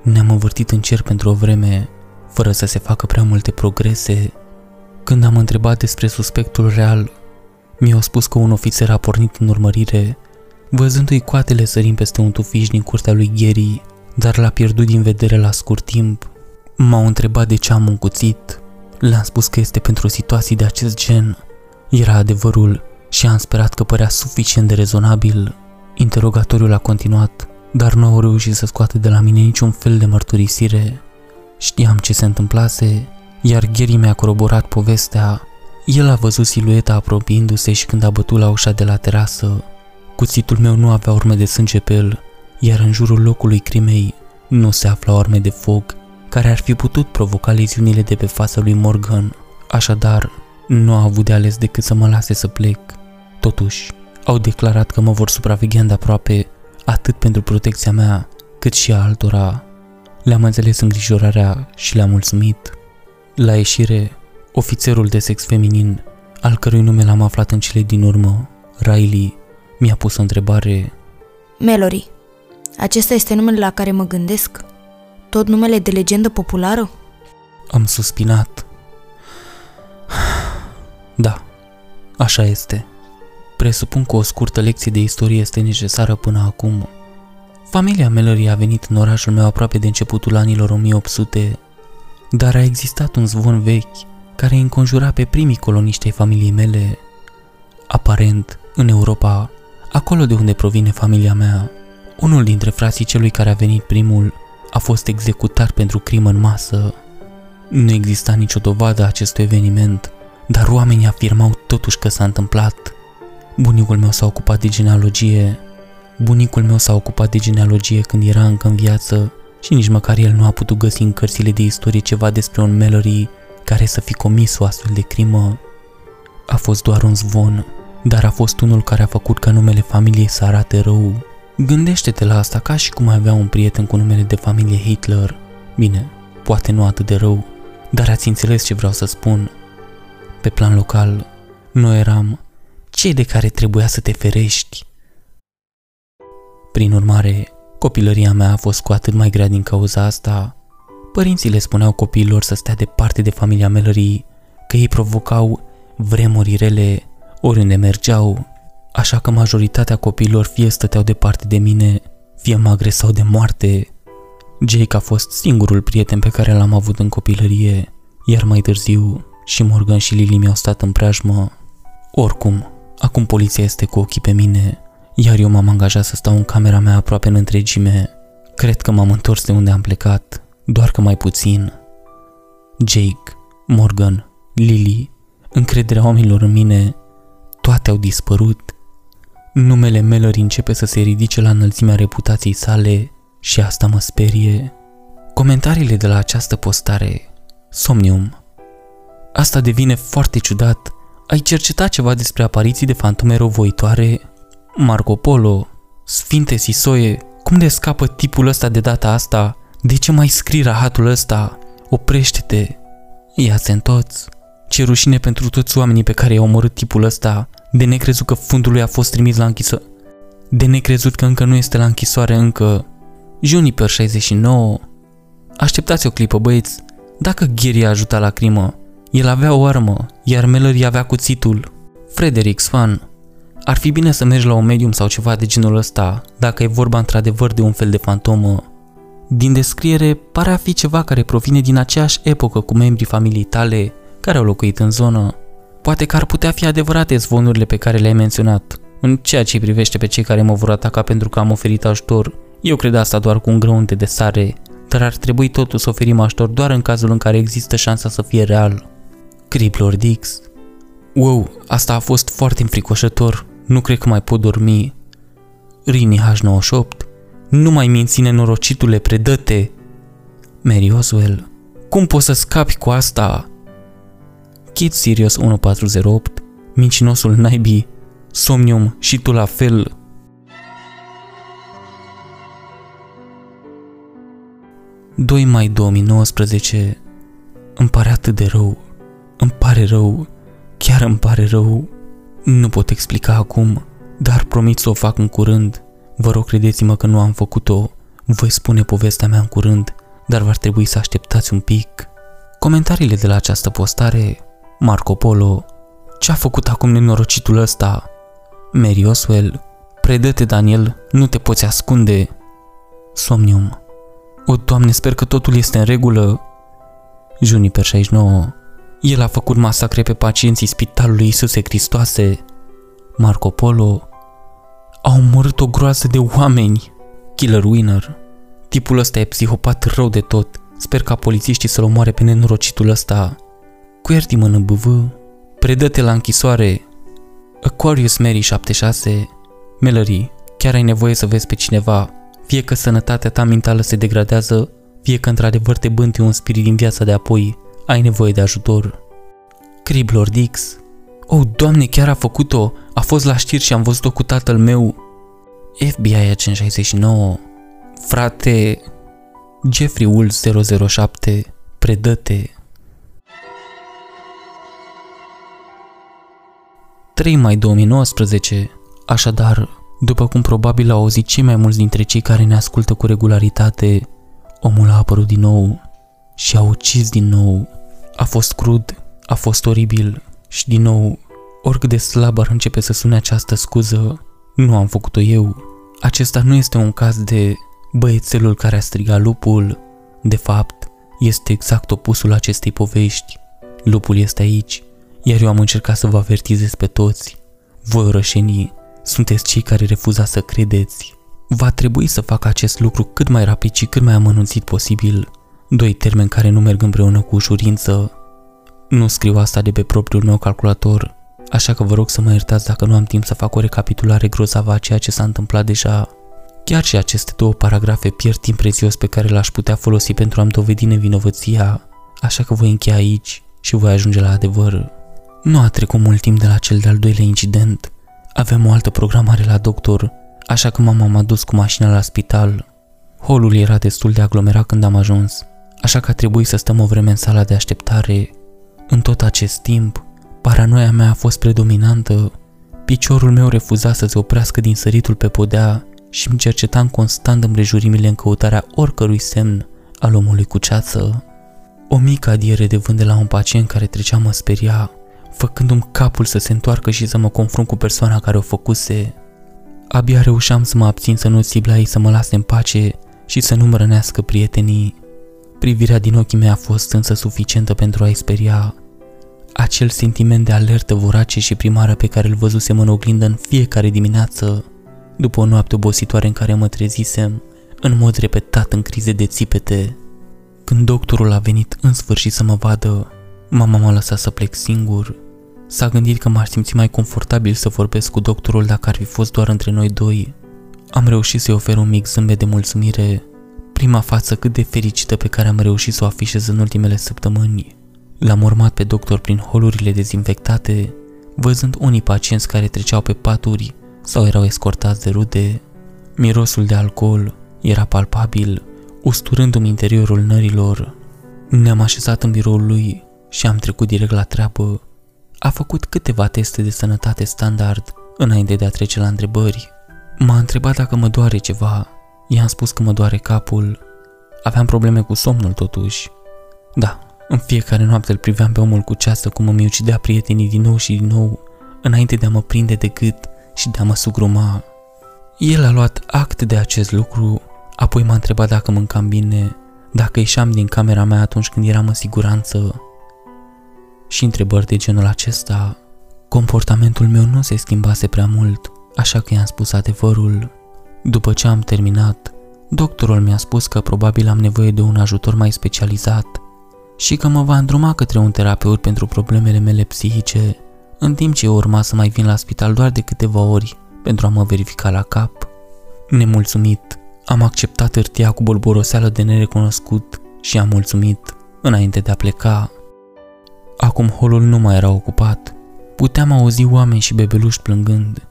Ne-am învârtit în cer pentru o vreme, fără să se facă prea multe progrese. Când am întrebat despre suspectul real, mi-au spus că un ofițer a pornit în urmărire, văzându-i coatele sărind peste un tufiș din curtea lui Gary, dar l-a pierdut din vedere la scurt timp. M-au întrebat de ce am un cuțit. Le-am spus că este pentru situații de acest gen. Era adevărul și am sperat că părea suficient de rezonabil. Interogatoriul a continuat, dar nu au reușit să scoată de la mine niciun fel de mărturisire. Știam ce se întâmplase, iar Gary mi-a coroborat povestea. El a văzut silueta apropiindu-se și când a bătut la ușa de la terasă, cuțitul meu nu avea urme de sânge pe el, iar în jurul locului crimei nu se afla arme de foc care ar fi putut provoca leziunile de pe fața lui Morgan. Așadar, nu a avut de ales decât să mă lase să plec. Totuși, au declarat că mă vor supraveghea de aproape atât pentru protecția mea, cât și a altora. Le-am înțeles îngrijorarea și le-am mulțumit. La ieșire, ofițerul de sex feminin, al cărui nume l-am aflat în cele din urmă, Riley, mi-a pus o întrebare. Mallory, acesta este numele la care mă gândesc? tot numele de legendă populară? Am suspinat. Da, așa este. Presupun că o scurtă lecție de istorie este necesară până acum. Familia Mallory a venit în orașul meu aproape de începutul anilor 1800, dar a existat un zvon vechi care înconjura pe primii coloniști ai familiei mele. Aparent, în Europa, acolo de unde provine familia mea, unul dintre frații celui care a venit primul a fost executat pentru crimă în masă. Nu exista nicio dovadă a acestui eveniment, dar oamenii afirmau totuși că s-a întâmplat. Bunicul meu s-a ocupat de genealogie. Bunicul meu s-a ocupat de genealogie când era încă în viață și nici măcar el nu a putut găsi în cărțile de istorie ceva despre un Mallory care să fi comis o astfel de crimă. A fost doar un zvon, dar a fost unul care a făcut ca numele familiei să arate rău. Gândește-te la asta ca și cum ai avea un prieten cu numele de familie Hitler. Bine, poate nu atât de rău, dar ați înțeles ce vreau să spun. Pe plan local, noi eram cei de care trebuia să te ferești. Prin urmare, copilăria mea a fost cu atât mai grea din cauza asta. Părinții le spuneau copiilor să stea departe de familia Melării, că ei provocau vremuri rele oriunde mergeau, așa că majoritatea copiilor fie stăteau departe de mine, fie mă agresau de moarte. Jake a fost singurul prieten pe care l-am avut în copilărie, iar mai târziu și Morgan și Lily mi-au stat în preajmă. Oricum, acum poliția este cu ochii pe mine, iar eu m-am angajat să stau în camera mea aproape în întregime. Cred că m-am întors de unde am plecat, doar că mai puțin. Jake, Morgan, Lily, încrederea oamenilor în mine, toate au dispărut. Numele Mallory începe să se ridice la înălțimea reputației sale și asta mă sperie. Comentariile de la această postare Somnium Asta devine foarte ciudat. Ai cercetat ceva despre apariții de fantome răuvoitoare? Marco Polo, Sfinte Sisoie, cum de scapă tipul ăsta de data asta? De ce mai scrii rahatul ăsta? Oprește-te! Ia-ți în toți! Ce rușine pentru toți oamenii pe care i-a omorât tipul ăsta, de necrezut că fundul lui a fost trimis la închisoare. De necrezut că încă nu este la închisoare încă. Juniper 69. Așteptați o clipă, băieți. Dacă Gary a ajutat la crimă, el avea o armă, iar Mallory avea cuțitul. Frederick Swan. Ar fi bine să mergi la un medium sau ceva de genul ăsta, dacă e vorba într-adevăr de un fel de fantomă. Din descriere, pare a fi ceva care provine din aceeași epocă cu membrii familiei tale care au locuit în zonă. Poate că ar putea fi adevărate zvonurile pe care le-ai menționat. În ceea ce privește pe cei care mă vor ataca pentru că am oferit ajutor, eu cred asta doar cu un grăunte de sare, dar ar trebui totuși să oferim ajutor doar în cazul în care există șansa să fie real. Criplor Dix. Wow, asta a fost foarte înfricoșător. Nu cred că mai pot dormi. Rini H98. Nu mai minți nenorocitule, predă-te! Mary Oswell. Cum poți să scapi cu asta? Kid Sirius 1408. Mincinosul naibii. Somnium și tu la fel. Doi mai 2019 Îmi pare atât de rău îmi pare rău, chiar îmi pare rău. Nu pot explica acum, dar promit să o fac în curând. Vă rog, credeți-mă că nu am făcut-o. Voi spune povestea mea în curând, dar va trebui să așteptați un pic. Comentariile de la această postare Marco Polo Ce-a făcut acum nenorocitul ăsta? Mary Oswell Predă-te, Daniel, nu te poți ascunde. Somnium O, Doamne, sper că totul este în regulă. Juniper 69 el a făcut masacre pe pacienții spitalului Iisuse Hristoase. Marco Polo a omorât o groază de oameni. Killer Winner. Tipul ăsta e psihopat rău de tot. Sper ca polițiștii să-l omoare pe nenorocitul ăsta. Cu ierti mână BV. Predă-te la închisoare. Aquarius Mary 76. Mallory, chiar ai nevoie să vezi pe cineva. Fie că sănătatea ta mentală se degradează, fie că într-adevăr te bânti un spirit din viața de apoi. Ai nevoie de ajutor. Criblor Dix. Oh, doamne, chiar a făcut-o. A fost la știri și am văzut-o cu tatăl meu. FBI Agent 69. Frate, Jeffrey Wool 007. Predă-te. 3 mai 2019. Așadar, după cum probabil au auzit cei mai mulți dintre cei care ne ascultă cu regularitate, Omul a apărut din nou și a ucis din nou. A fost crud, a fost oribil și din nou, oricât de slab ar începe să sune această scuză, nu am făcut-o eu. Acesta nu este un caz de băiețelul care a strigat lupul. De fapt, este exact opusul acestei povești. Lupul este aici, iar eu am încercat să vă avertizez pe toți. Voi, orășenii, sunteți cei care refuzați să credeți. Va trebui să fac acest lucru cât mai rapid și cât mai amănunțit posibil. Doi termeni care nu merg împreună cu ușurință. Nu scriu asta de pe propriul meu calculator, așa că vă rog să mă iertați dacă nu am timp să fac o recapitulare grozavă a ceea ce s-a întâmplat deja. Chiar și aceste două paragrafe pierd timp prețios pe care l-aș putea folosi pentru a-mi dovedi nevinovăția, așa că voi încheia aici și voi ajunge la adevăr. Nu a trecut mult timp de la cel de-al doilea incident. Avem o altă programare la doctor, așa că mama m-a dus cu mașina la spital. Holul era destul de aglomerat când am ajuns, așa că a trebuit să stăm o vreme în sala de așteptare. În tot acest timp, paranoia mea a fost predominantă. Piciorul meu refuza să se oprească din săritul pe podea și îmi cercetam constant împrejurimile în căutarea oricărui semn al omului cu ceață. O mică adiere de vânt de la un pacient care trecea mă speria, făcându-mi capul să se întoarcă și să mă confrunt cu persoana care o făcuse. Abia reușeam să mă abțin să nu țip la ei să mă lase în pace și să nu-mi rănească prietenii. Privirea din ochii mei a fost însă suficientă pentru a-i speria. Acel sentiment de alertă vorace și primară pe care îl văzusem în oglindă în fiecare dimineață, după o noapte obositoare în care mă trezisem, în mod repetat în crize de țipete. Când doctorul a venit în sfârșit să mă vadă, mama m-a lăsat să plec singur. S-a gândit că m-ar simți mai confortabil să vorbesc cu doctorul dacă ar fi fost doar între noi doi. Am reușit să-i ofer un mic zâmbet de mulțumire, prima față cât de fericită pe care am reușit să o afișez în ultimele săptămâni. L-am urmat pe doctor prin holurile dezinfectate, văzând unii pacienți care treceau pe paturi sau erau escortați de rude. Mirosul de alcool era palpabil, usturându-mi interiorul nărilor. Ne-am așezat în biroul lui și am trecut direct la treabă. A făcut câteva teste de sănătate standard înainte de a trece la întrebări. M-a întrebat dacă mă doare ceva. I-am spus că mă doare capul. Aveam probleme cu somnul totuși. Da, în fiecare noapte îl priveam pe omul cu ceasă cum îmi ucidea prietenii din nou și din nou, înainte de a mă prinde de gât și de a mă sugruma. El a luat act de acest lucru, apoi m-a întrebat dacă mâncam bine, dacă ieșeam din camera mea atunci când eram în siguranță. Și întrebări de genul acesta, comportamentul meu nu se schimbase prea mult, așa că i-am spus adevărul. După ce am terminat, doctorul mi-a spus că probabil am nevoie de un ajutor mai specializat și că mă va îndruma către un terapeut pentru problemele mele psihice, în timp ce eu urma să mai vin la spital doar de câteva ori pentru a mă verifica la cap. Nemulțumit, am acceptat hârtia cu bolboroseală de nerecunoscut și am mulțumit înainte de a pleca. Acum holul nu mai era ocupat. Puteam auzi oameni și bebeluși plângând.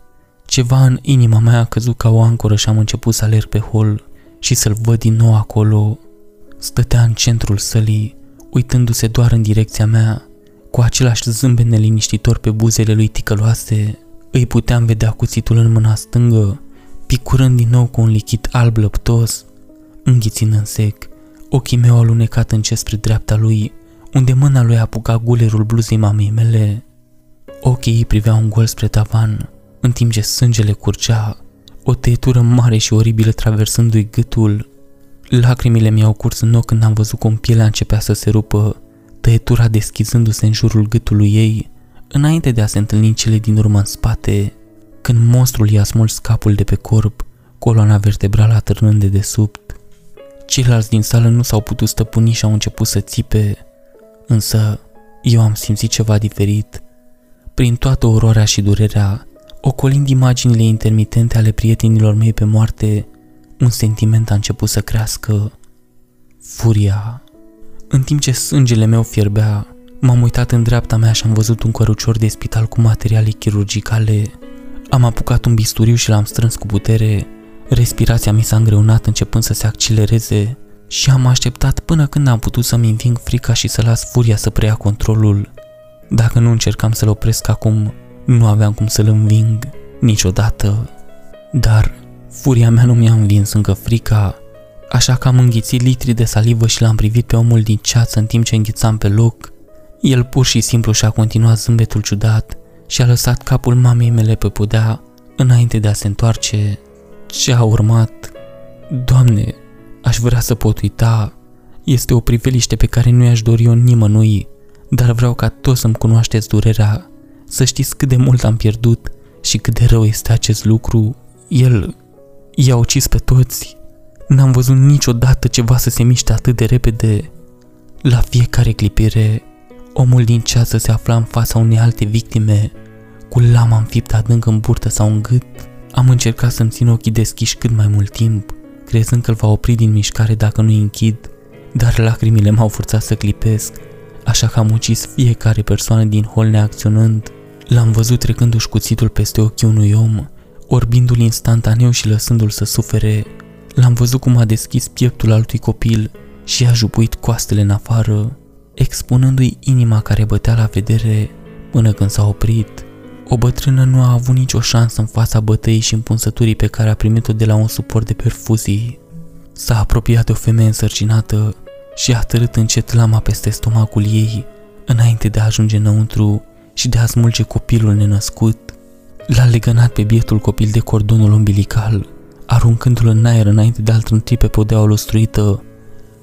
Ceva în inima mea a căzut ca o ancoră și am început să alerg pe hol și să-l văd din nou acolo. Stătea în centrul sălii, uitându-se doar în direcția mea, cu același zâmbet neliniștitor pe buzele lui ticăloase. Îi puteam vedea cuțitul în mâna stângă, picurând din nou cu un lichid alb lăptos, înghițind în sec. Ochii mei au alunecat încet spre dreapta lui, unde mâna lui apuca gulerul bluzei mamei mele. Ochii ei priveau un gol spre tavan, în timp ce sângele curgea, o tăietură mare și oribilă traversându-i gâtul. Lacrimile mi-au curs în ochi când am văzut cum pielea începea să se rupă, tăietura deschizându-se în jurul gâtului ei, înainte de a se întâlni cele din urmă în spate. Când monstrul i-a smuls capul de pe corp, coloana vertebrală atârnând de desubt. Ceilalți din sală nu s-au putut stăpâni și au început să țipe, însă eu am simțit ceva diferit. Prin toată oroarea și durerea, ocolind imaginile intermitente ale prietenilor mei pe moarte, un sentiment a început să crească. Furia. În timp ce sângele meu fierbea, m-am uitat în dreapta mea și am văzut un cărucior de spital cu materiale chirurgicale. Am apucat un bisturiu și l-am strâns cu putere. Respirația mi s-a îngreunat începând să se accelereze și am așteptat până când am putut să-mi înving frica și să las furia să preia controlul. Dacă nu încercam să-l opresc acum, nu aveam cum să-l înving niciodată. Dar furia mea nu mi-a învins încă frica, așa că am înghițit litri de salivă și l-am privit pe omul din ceață în timp ce înghițam pe loc. El pur și simplu și-a continuat zâmbetul ciudat și a lăsat capul mamei mele pe podea înainte de a se întoarce. Ce a urmat? Doamne, aș vrea să pot uita. Este o priveliște pe care nu i-aș dori-o nimănui, dar vreau ca toți să-mi cunoașteți durerea, să știți cât de mult am pierdut și cât de rău este acest lucru. El i-a ucis pe toți. N-am văzut niciodată ceva să se miște atât de repede. La fiecare clipire, omul din ceață se afla în fața unei alte victime, cu lama înfiptă adânc în burtă sau în gât. Am încercat să-mi țin ochii deschiși cât mai mult timp, crezând că îl va opri din mișcare dacă nu-i închid, dar lacrimile m-au forțat să clipesc, așa că am ucis fiecare persoană din hol neacționând. L-am văzut trecându-și cuțitul peste ochii unui om, orbindu-l instantaneu și lăsându-l să sufere. L-am văzut cum a deschis pieptul altui copil și a jupuit coastele în afară, expunându-i inima care bătea la vedere până când s-a oprit. O bătrână nu a avut nicio șansă în fața bătăii și împunsăturii pe care a primit-o de la un suport de perfuzii. S-a apropiat de o femeie însărcinată și a târât încet lama peste stomacul ei, înainte de a ajunge înăuntru și de a smulge copilul nenăscut. L-a legănat pe bietul copil de cordonul umbilical, aruncându-l în aer înainte de a-l trânti pe podeaua lustruită,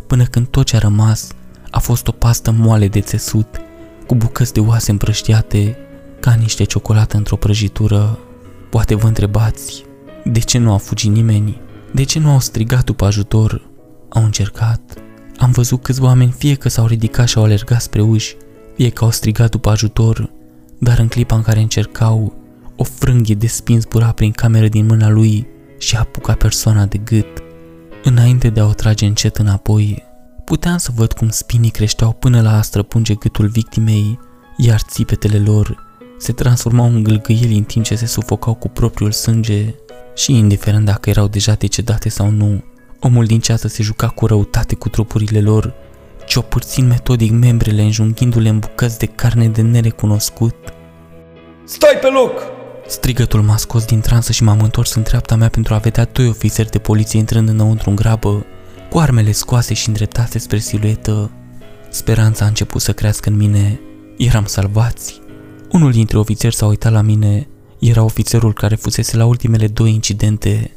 până când tot ce a rămas a fost o pastă moale de țesut, cu bucăți de oase împrăștiate, ca niște ciocolată într-o prăjitură. Poate vă întrebați, de ce nu a fugit nimeni? De ce nu au strigat după ajutor? Au încercat. Am văzut câți oameni fie că s-au ridicat și au alergat spre uși, fie că au strigat după ajutor, dar în clipa în care încercau, o frânghie de spin zbura prin cameră din mâna lui și apuca persoana de gât. Înainte de a o trage încet înapoi, puteam să văd cum spinii creșteau până la a străpunge gâtul victimei, iar țipetele lor se transformau în gâlgâieli în timp ce se sufocau cu propriul sânge și indiferent dacă erau deja decedate sau nu, omul din ceață se juca cu răutate cu trupurile lor, ciopârțind metodic membrele înjunghindu-le în bucăți de carne de nerecunoscut. Stai pe loc! Strigătul m-a scos din transă și m-am întors în treapta mea pentru a vedea doi ofițeri de poliție intrând înăuntru în grabă, cu armele scoase și îndreptate spre siluetă. Speranța a început să crească în mine. Eram salvați. Unul dintre ofițeri s-a uitat la mine. Era ofițerul care fusese la ultimele două incidente.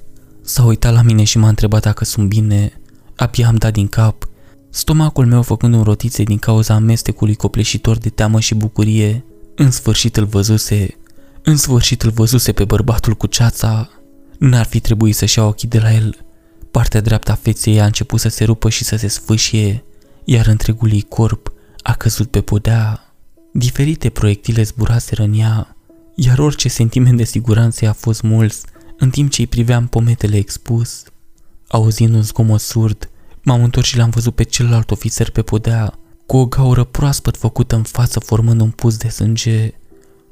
S-a uitat la mine și m-a întrebat dacă sunt bine. Abia am dat din cap. Stomacul meu făcând un rotițe din cauza amestecului copleșitor de teamă și bucurie. În sfârșit îl văzuse. În sfârșit îl văzuse pe bărbatul cu ceața. N-ar fi trebuit să-și ia ochii de la el. Partea dreaptă a feței a început să se rupă și să se sfâșie, iar întregul ei corp a căzut pe podea. Diferite proiectile zburaseră în ea, iar orice sentiment de siguranță a fost mulți, în timp ce îi priveam pometele expus. Auzind un zgomot surd, m-am întors și l-am văzut pe celălalt ofițer pe podea, cu o gaură proaspăt făcută în față formând un pus de sânge.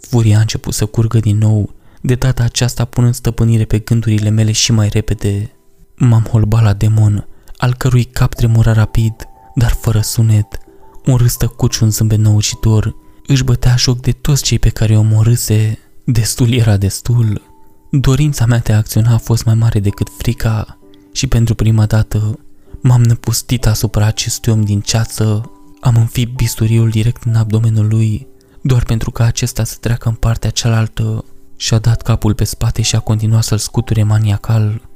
Furia a început să curgă din nou, de data aceasta punând stăpânire pe gândurile mele și mai repede. M-am holbat la demon, al cărui cap tremura rapid, dar fără sunet. Un râs tăcut și un zâmbet năucitor își bătea joc de toți cei pe care o omorâse. Destul era destul. Dorința mea de a acționa a fost mai mare decât frica și pentru prima dată m-am năpustit asupra acestui om din ceață. Am înfipt bisturiul direct în abdomenul lui, doar pentru ca acesta să treacă în partea cealaltă. Și-a dat capul pe spate și a continuat să-l scuture maniacal.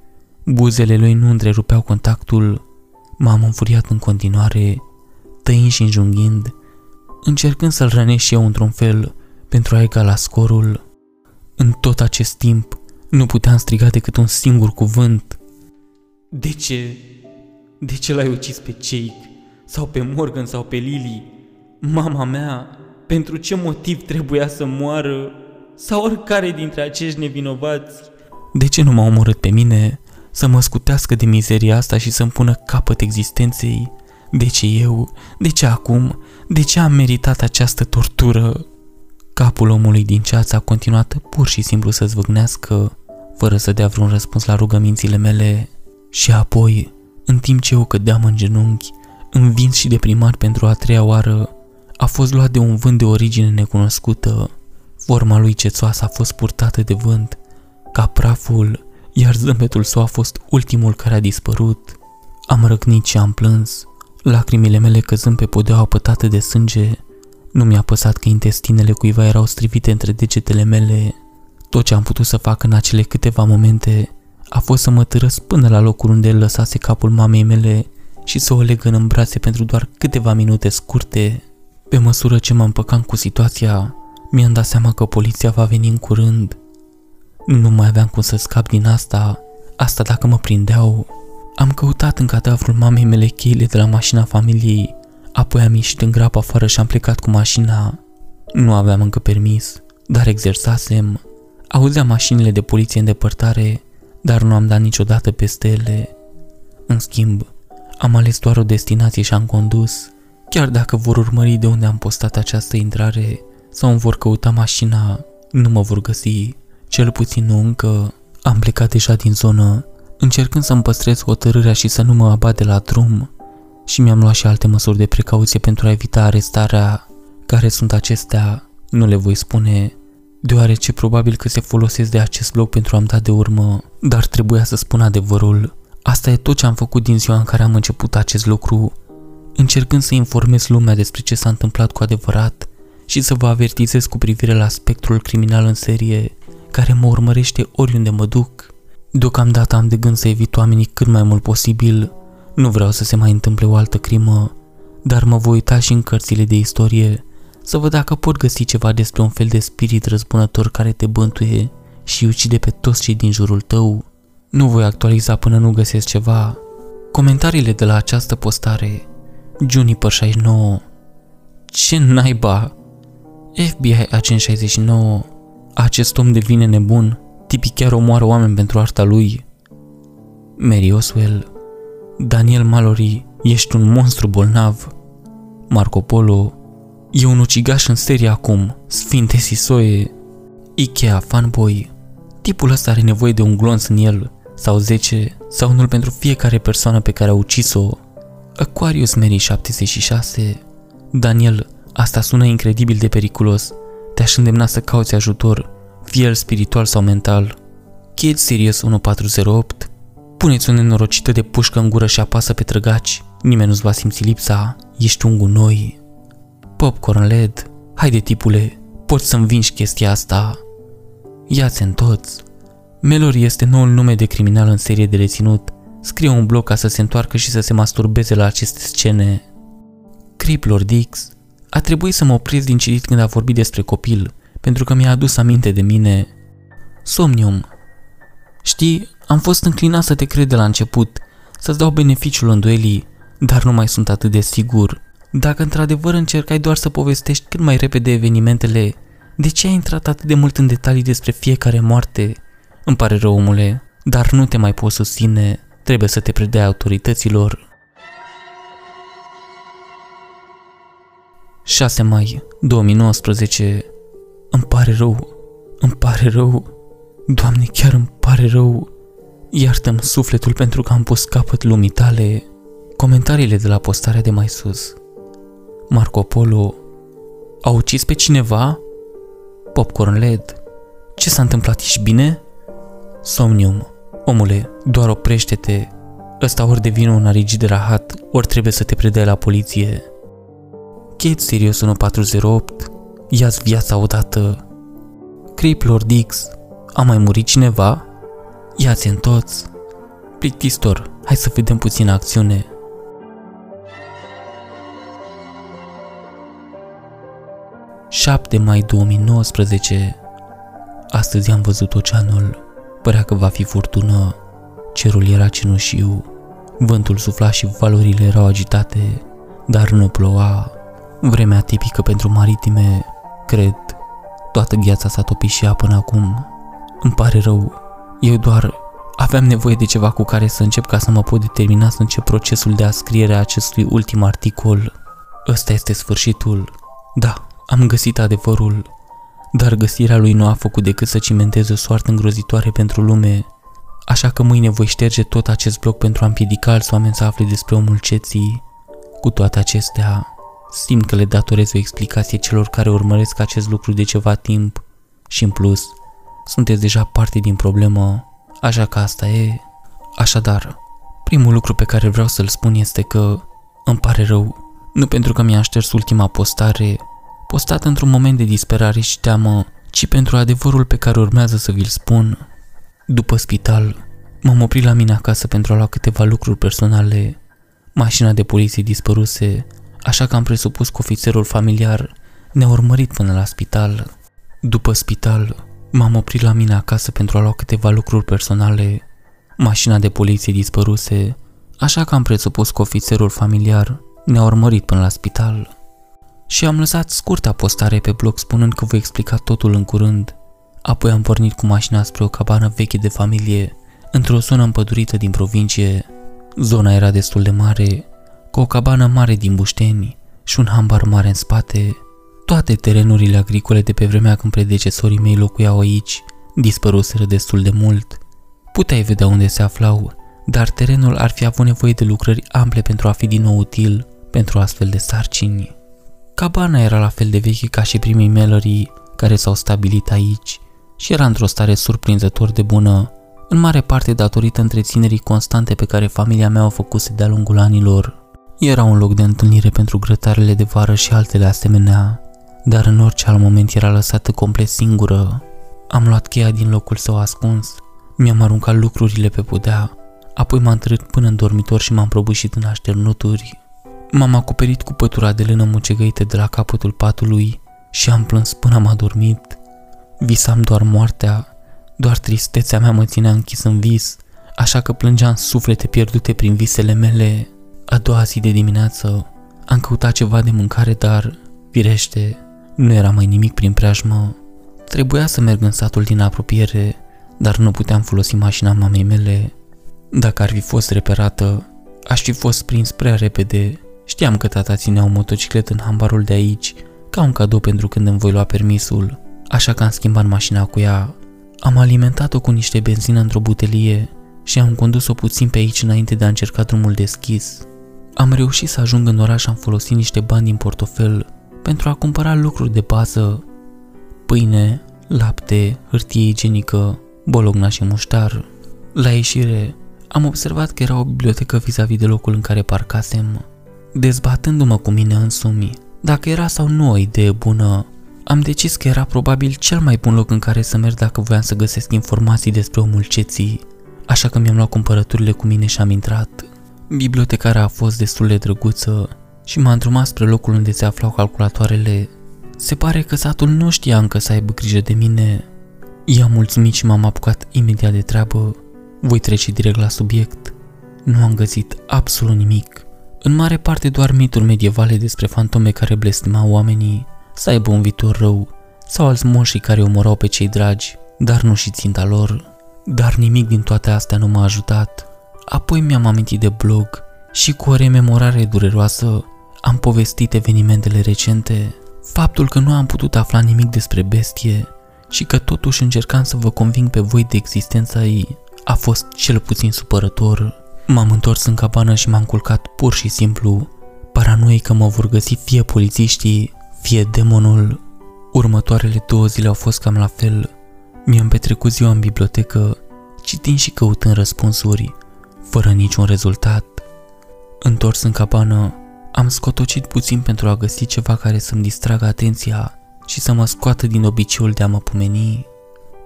Buzele lui nu întrerupeau contactul. M-am înfuriat în continuare, tăind și înjunghind, încercând să-l rănesc și eu într-un fel pentru a egala scorul. În tot acest timp, nu puteam striga decât un singur cuvânt. De ce? De ce l-ai ucis pe Jake? Sau pe Morgan sau pe Lily? Mama mea, pentru ce motiv trebuia să moară? Sau oricare dintre acești nevinovați? De ce nu m-a omorât pe mine? Să mă scutească de mizeria asta și să-mi pună capăt existenței? De ce eu? De ce acum? De ce am meritat această tortură? Capul omului din ceață a continuat pur și simplu să zvâgnească, fără să dea vreun răspuns la rugămințile mele. Și apoi, în timp ce eu cădeam în genunchi, învins și deprimat pentru a treia oară, a fost luat de un vânt de origine necunoscută. Forma lui cețoasă a fost purtată de vânt, ca praful, iar zâmbetul său a fost ultimul care a dispărut. Am răgnit și am plâns, lacrimile mele căzând pe podeaua pătată de sânge. Nu mi-a păsat că intestinele cuiva erau strivite între degetele mele. Tot ce am putut să fac în acele câteva momente a fost să mă târăs până la locul unde el lăsase capul mamei mele și să o legă în brațe pentru doar câteva minute scurte. Pe măsură ce mă împăcam cu situația, mi-am dat seama că poliția va veni în curând. Nu mai aveam cum să scap din asta, asta dacă mă prindeau. Am căutat în cadavrul mamei mele cheile de la mașina familiei, apoi am ieșit în grapă afară și am plecat cu mașina. Nu aveam încă permis, dar exersasem. Auzeam mașinile de poliție în depărtare, dar nu am dat niciodată peste ele. În schimb, am ales doar o destinație și am condus. Chiar dacă vor urmări de unde am postat această intrare sau îmi vor căuta mașina, nu mă vor găsi. Cel puțin nu încă. Am plecat deja din zonă, încercând să-mi păstrez hotărârea și să nu mă abat de la drum. Și mi-am luat și alte măsuri de precauție pentru a evita arestarea. Care sunt acestea, nu le voi spune, deoarece probabil că se folosesc de acest loc pentru a-mi da de urmă, dar trebuia să spun adevărul. Asta e tot ce am făcut din ziua în care am început acest lucru, încercând să informez lumea despre ce s-a întâmplat cu adevărat și să vă avertizez cu privire la spectrul criminal în serie care mă urmărește oriunde mă duc. Deocamdată am de gând să evit oamenii cât mai mult posibil, nu vreau să se mai întâmple o altă crimă, dar mă voi uita și în cărțile de istorie să văd dacă pot găsi ceva despre un fel de spirit răzbunător care te bântuie și ucide pe toți cei din jurul tău. Nu voi actualiza până nu găsesc ceva. Comentariile de la această postare. Juniper 69 Ce naiba? FBI Agent 69 Acest om devine nebun. Tipic chiar omoară oameni pentru arta lui. Mary Oswell. Daniel Mallory. Ești un monstru bolnav. Marco Polo E un ucigaș în serie acum Sfinte Sisoie Ikea Fanboy Tipul ăsta are nevoie de un glonț în el sau 10 sau unul pentru fiecare persoană pe care a ucis-o. Aquarius Mary 76 Daniel, asta sună incredibil de periculos. Te-aș îndemna să cauți ajutor, fie el spiritual sau mental. Kid Sirius 1408 Puneți o nenorocită de pușcă în gură și apasă pe trăgaci. Nimeni nu-ți va simți lipsa. Ești un gunoi. Popcorn LED. Haide, tipule, poți să vinci chestia asta. Ia-ți în toți. Melori este noul nume de criminal în serie de reținut. Scrie un blog ca să se întoarcă și să se masturbeze la aceste scene. Criplor Dix a trebuit să mă opresc din citit când a vorbit despre copil, pentru că mi-a adus aminte de mine. Somnium. Știi, am fost înclinat să te cred de la început, să-ți dau beneficiul îndoielii, dar nu mai sunt atât de sigur. Dacă într-adevăr încercai doar să povestești cât mai repede evenimentele, de ce ai intrat atât de mult în detalii despre fiecare moarte? Îmi pare rău, omule, dar nu te mai poți susține, trebuie să te predai autorităților. 6 mai 2019 Îmi pare rău, îmi pare rău, Doamne, chiar îmi pare rău. Iartă-mi sufletul pentru că am pus capăt lumii tale. Comentariile de la postarea de mai sus. Marco Polo A ucis pe cineva? Popcorn LED Ce s-a întâmplat, ești bine? Somnium Omule, doar oprește-te. Ăsta ori devine un arigi de rahat, ori trebuie să te predai la poliție. Kate Sirius 1408 Ia-ți viața odată. Creep Lord X A mai murit cineva? Ia-ți în toți. Plictistor, hai să vedem puțin acțiune. 7 mai 2019 Astăzi am văzut oceanul. Părea că va fi furtună. Cerul era cenușiu. Vântul sufla și valorile erau agitate, dar nu ploua. Vremea tipică pentru maritime, cred. Toată gheața s-a topit și ea până acum. Îmi pare rău. Eu doar aveam nevoie de ceva cu care să încep ca să mă pot determina să încep procesul de a scriere a acestui ultim articol. Ăsta este sfârșitul. Da, am găsit adevărul, dar găsirea lui nu a făcut decât să cimenteze o soartă îngrozitoare pentru lume, așa că mâine voi șterge tot acest bloc pentru a împiedica alți oameni să afle despre omul ceții. Cu toate acestea, simt că le datorez o explicație celor care urmăresc acest lucru de ceva timp și în plus, sunteți deja parte din problemă, așa că asta e. Așadar, Primul lucru pe care vreau să-l spun este că îmi pare rău, nu pentru că mi-a șters ultima postare, postată într-un moment de disperare și teamă, ci pentru adevărul pe care urmează să vi-l spun. După spital, m-am oprit la mine acasă pentru a lua câteva lucruri personale. Mașina de poliție dispăruse, așa că am presupus că ofițerul familiar ne-a urmărit până la spital. După spital, m-am oprit la mine acasă pentru a lua câteva lucruri personale. Mașina de poliție dispăruse, așa că am presupus că ofițerul familiar ne-a urmărit până la spital. Și am lăsat scurta postare pe blog spunând că voi explica totul în curând. Apoi am pornit cu mașina spre o cabană veche de familie, într-o zonă împădurită din provincie. Zona era destul de mare, cu o cabană mare din bușteni și un hambar mare în spate. Toate terenurile agricole de pe vremea când predecesorii mei locuiau aici dispăruseră destul de mult. Puteai vedea unde se aflau, dar terenul ar fi avut nevoie de lucrări ample pentru a fi din nou util pentru astfel de sarcini. Cabana era la fel de veche ca și primii melării care s-au stabilit aici și era într-o stare surprinzător de bună, în mare parte datorită întreținerii constante pe care familia mea o făcuse de-a lungul anilor. Era un loc de întâlnire pentru grătarele de vară și altele asemenea, dar în orice alt moment era lăsată complet singură. Am luat cheia din locul său ascuns, mi-am aruncat lucrurile pe podea, apoi m-am trăit până în dormitor și m-am prăbușit în așternuturi. M-am acoperit cu pătura de lână mucegăită de la capătul patului și am plâns până am adormit. Visam doar moartea, doar tristețea mea mă ținea închis în vis, așa că plângeam suflete pierdute prin visele mele. A doua zi de dimineață am căutat ceva de mâncare, dar, firește, nu era mai nimic prin preajmă. Trebuia să merg în satul din apropiere, dar nu puteam folosi mașina mamei mele. Dacă ar fi fost reperată, aș fi fost prins prea repede. Știam că tata ținea un motociclet în hambarul de aici, ca un cadou pentru când îmi voi lua permisul, așa că am schimbat mașina cu ea. Am alimentat-o cu niște benzină într-o butelie și am condus-o puțin pe aici înainte de a încerca drumul deschis. Am reușit să ajung în oraș și am folosit niște bani din portofel pentru a cumpăra lucruri de bază, pâine, lapte, hârtie igienică, bologna și muștar. La ieșire, am observat că era o bibliotecă vis-a-vis de locul în care parcasem. Dezbatându-mă cu mine însumi, dacă era sau nu o idee bună, am decis că era probabil cel mai bun loc în care să merg dacă voiam să găsesc informații despre omul ceții, așa că mi-am luat cumpărăturile cu mine și am intrat. Bibliotecara a fost destul de drăguță și m-a îndrumat spre locul unde se aflau calculatoarele. Se pare că satul nu știa încă să aibă grijă de mine. I-am mulțumit și m-am apucat imediat de treabă. Voi trece direct la subiect. Nu am găsit absolut nimic. În mare parte doar mituri medievale despre fantome care blestemau oamenii să aibă un viitor rău sau alți moșii care omorau pe cei dragi, dar nu și ținta lor. Dar nimic din toate astea nu m-a ajutat. Apoi mi-am amintit de blog și cu o rememorare dureroasă am povestit evenimentele recente, faptul că nu am putut afla nimic despre bestie și că totuși încercam să vă conving pe voi de existența ei a fost cel puțin supărător. M-am întors în cabană și m-am culcat pur și simplu, paranoic că mă vor găsi fie polițiștii, fie demonul. Următoarele două zile au fost cam la fel. Mi-am petrecut ziua în bibliotecă, citind și căutând răspunsuri, fără niciun rezultat. Întors în cabană, am scotocit puțin pentru a găsi ceva care să-mi distragă atenția și să mă scoată din obiceiul de a mă pomeni.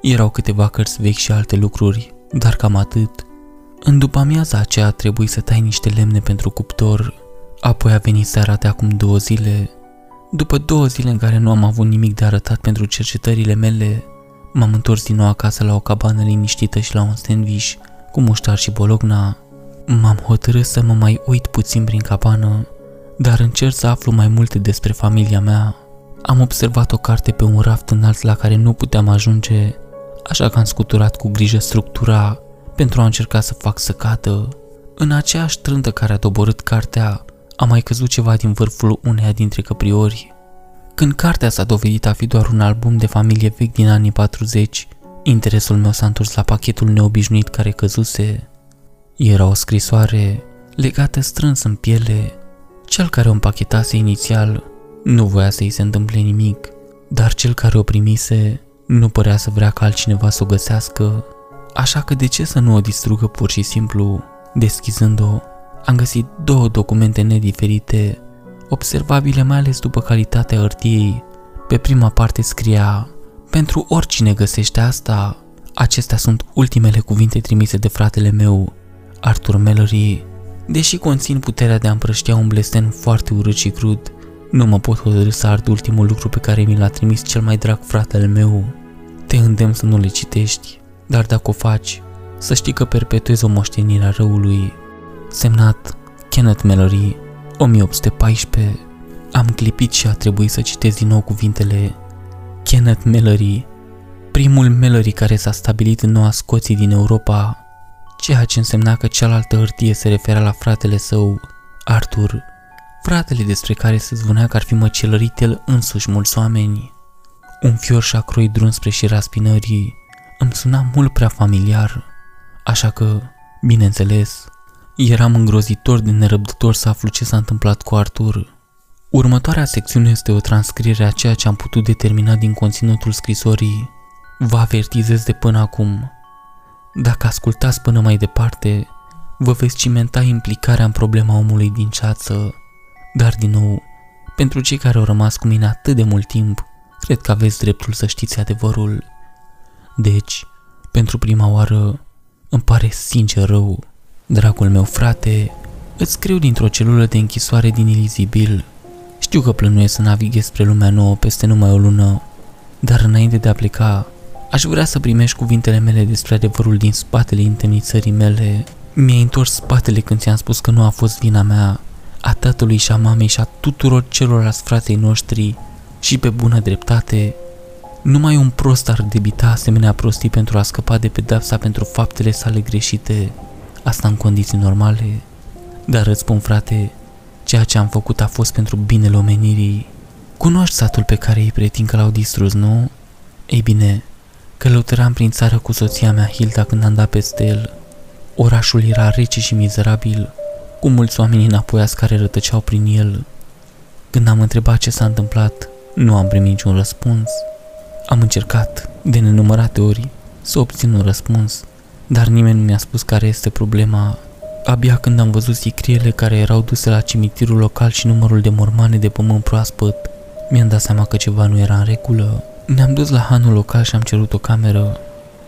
Erau câteva cărți vechi și alte lucruri, dar cam atât. În după amiaza aceea trebuie să tai niște lemne pentru cuptor, apoi a venit seara de acum două zile. După două zile în care nu am avut nimic de arătat pentru cercetările mele, m-am întors din nou acasă la o cabană liniștită și la un sandwich cu muștar și bologna. M-am hotărât să mă mai uit puțin prin cabană, dar încerc să aflu mai multe despre familia mea. Am observat o carte pe un raft înalt la care nu puteam ajunge, așa că am scuturat cu grijă structura pentru a încerca să fac să cadă. În aceeași trântă care a doborât cartea, a mai căzut ceva din vârful uneia dintre căpriori. Când cartea s-a dovedit a fi doar un album de familie vechi din anii 40, interesul meu s-a întors la pachetul neobișnuit care căzuse. Era o scrisoare legată strâns în piele. Cel care o împachetase inițial nu voia să-i se întâmple nimic, dar cel care o primise nu părea să vrea ca altcineva să o găsească, așa că de ce să nu o distrugă pur și simplu? Deschizând-o, am găsit două documente nediferite, observabile mai ales după calitatea hârtiei. Pe prima parte scria, pentru oricine găsește asta, acestea sunt ultimele cuvinte trimise de fratele meu, Arthur Mallory. Deși conțin puterea de a împrăștia un blestem foarte urât și crud, nu mă pot hotărâ să ard ultimul lucru pe care mi l-a trimis cel mai drag fratele meu. Te îndemn să nu le citești, dar dacă o faci, să știi că perpetuezi o moștenire a răului. Semnat Kenneth Mallory, 1814. Am clipit și a trebuit să citesc din nou cuvintele Kenneth Mallory, primul Mallory care s-a stabilit în Noua Scoție din Europa, ceea ce însemna că cealaltă hârtie se referea la fratele său, Arthur, fratele despre care se zvonea că ar fi măcelărit el însuși mulți oameni. Un fior și-a croit drum spre și raspinării îmi suna mult prea familiar, așa că, bineînțeles, eram îngrozitor de nerăbdător să aflu ce s-a întâmplat cu Arthur. Următoarea secțiune este o transcriere a ceea ce am putut determina din conținutul scrisorii. Vă avertizez de până acum. Dacă ascultați până mai departe, vă veți cimenta implicarea în problema omului din ceață. Dar, din nou, pentru cei care au rămas cu mine atât de mult timp, cred că aveți dreptul să știți adevărul. Deci, pentru prima oară, îmi pare sincer rău. Dragul meu frate, îți scriu dintr-o celulă de închisoare din Ilizibil. Știu că plănuiesc să navighez spre lumea nouă peste numai o lună, dar înainte de a pleca, aș vrea să primești cuvintele mele despre adevărul din spatele intemnițării mele. Mi-ai întors spatele când ți-am spus că nu a fost vina mea, a tatălui și a mamei și a tuturor celorlalți frații noștri și pe bună dreptate. Numai un prost ar debita asemenea prostii pentru a scăpa de pedapsa pentru faptele sale greșite, asta în condiții normale. Dar îți spun, frate, ceea ce am făcut a fost pentru binele omenirii. Cunoști satul pe care îi pretind că l-au distrus, nu? Ei bine, călătoream prin țară cu soția mea Hilda când am dat peste el. Orașul era rece și mizerabil, cu mulți oameni înapoiați care rătăceau prin el. Când am întrebat ce s-a întâmplat, nu am primit niciun răspuns. Am încercat, de nenumărate ori, să obțin un răspuns, dar nimeni nu mi-a spus care este problema. Abia când am văzut sicriele care erau duse la cimitirul local și numărul de mormane de pământ proaspăt, mi-am dat seama că ceva nu era în regulă. Ne-am dus la hanul local și am cerut o cameră.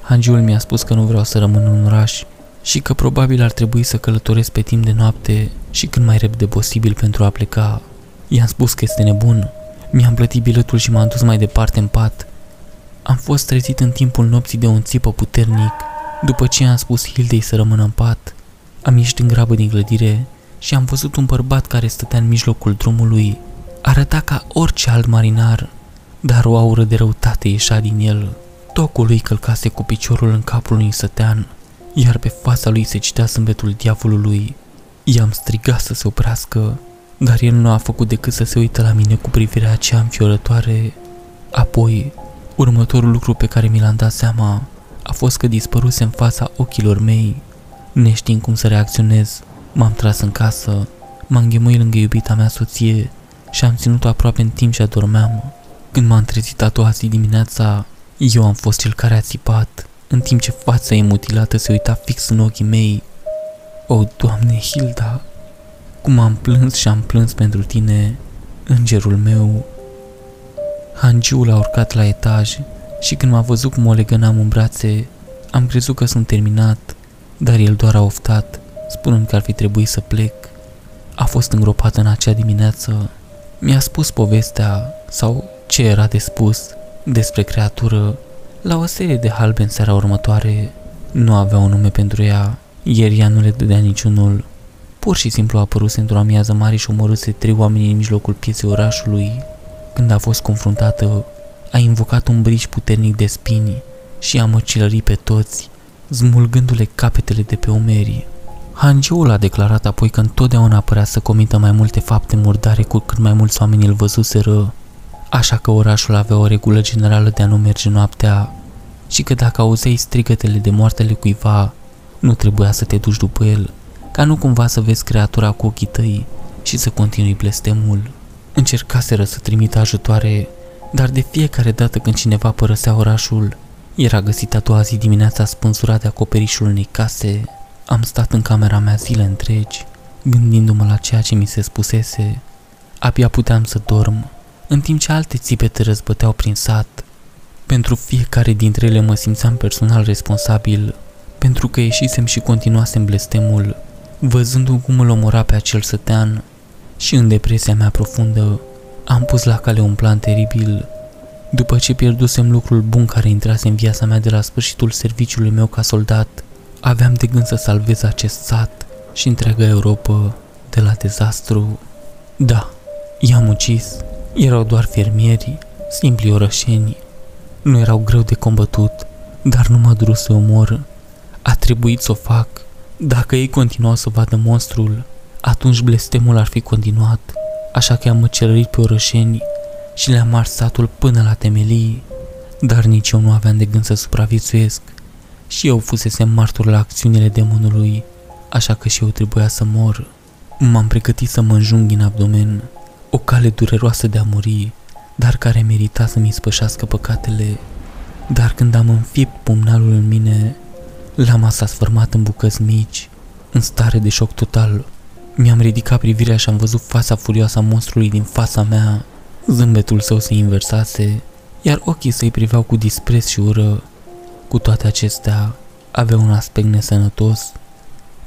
Hangiul mi-a spus că nu vreau să rămân în oraș și că probabil ar trebui să călătoresc pe timp de noapte și cât mai repede posibil pentru a pleca. I-am spus că este nebun. Mi-am plătit biletul și m-am dus mai departe în pat. Am fost trezit în timpul nopții de un țipă puternic. După ce am spus Hildei să rămână în pat, am ieșit în grabă din clădire și am văzut un bărbat care stătea în mijlocul drumului. Arăta ca orice alt marinar, dar o aură de răutate ieșea din el. Tocul lui călcase cu piciorul în capul unui sătean, iar pe fața lui se citea zâmbetul diavolului. I-am strigat să se oprească, dar el nu a făcut decât să se uită la mine cu privirea aceea înfiorătoare. Apoi, următorul lucru pe care mi l-am dat seama a fost că dispăruse în fața ochilor mei. Neștiind cum să reacționez, m-am tras în casă, m-am ghemuit lângă iubita mea soție și am ținut-o aproape în timp ce adormeam. Când m-am trezit a doua zi dimineața, eu am fost cel care a țipat, în timp ce fața ei mutilată se uita fix în ochii mei. O, Doamne, Hilda, cum am plâns și am plâns pentru tine, îngerul meu. Hangiul a urcat la etaj și când m-a văzut cum o legănam în brațe, am crezut că sunt terminat, dar el doar a oftat, spunând că ar fi trebuit să plec. A fost îngropat în acea dimineață. Mi-a spus povestea, sau ce era de spus, despre creatură, la o serie de halbe în seara următoare. Nu avea un nume pentru ea, ieri ea nu le dădea niciunul. Pur și simplu a apărut într-o amiază mare și omorâse trei oameni în mijlocul pieței orașului. Când a fost confruntată, a invocat un briș puternic de spini și a măcilărit pe toți, smulgându-le capetele de pe umerii. Hangeul a declarat apoi că întotdeauna părea să comită mai multe fapte murdare cu cât mai mulți oameni îl văzuseră, așa că orașul avea o regulă generală de a nu merge noaptea și că dacă auzeai strigătele de moartele cuiva, nu trebuia să te duci după el, ca nu cumva să vezi creatura cu ochii tăi și să continui blestemul. Încercaseră să trimită ajutoare, dar de fiecare dată când cineva părăsea orașul, era găsit a doua zi dimineața spânzurat de acoperișul unei case. Am stat în camera mea zile întregi, gândindu-mă la ceea ce mi se spusese. Abia puteam să dorm, în timp ce alte țipete răzbăteau prin sat. Pentru fiecare dintre ele mă simțeam personal responsabil, pentru că ieșisem și continuasem blestemul, văzându cum îl omora pe acel sătean și în depresia mea profundă am pus la cale un plan teribil. După ce pierdusem lucrul bun care intrase în viața mea de la sfârșitul serviciului meu ca soldat, aveam de gând să salvez acest sat și întreaga Europa de la dezastru. Da, i-am ucis. Erau doar fermieri, simpli orășeni. Nu erau greu de combătut, dar nu m-a durut să omor. A trebuit să o fac. Dacă ei continuau să vadă monstrul, atunci blestemul ar fi continuat, așa că am măcelărit pe orășeni și le-am ars satul până la temelii, dar nici eu nu aveam de gând să supraviețuiesc și eu fusesem martor la acțiunile demonului, așa că și eu trebuia să mor. M-am pregătit să mă înjung în abdomen, o cale dureroasă de a muri, dar care merita să-mi spășească păcatele. Dar când am înfipt pumnalul în mine, l-am sfârmat în bucăți mici, în stare de șoc total. Mi-am ridicat privirea și am văzut fața furioasă a monstrului din fața mea. Zâmbetul său se inversase, iar ochii săi priveau cu dispreț și ură. Cu toate acestea, avea un aspect nesănătos.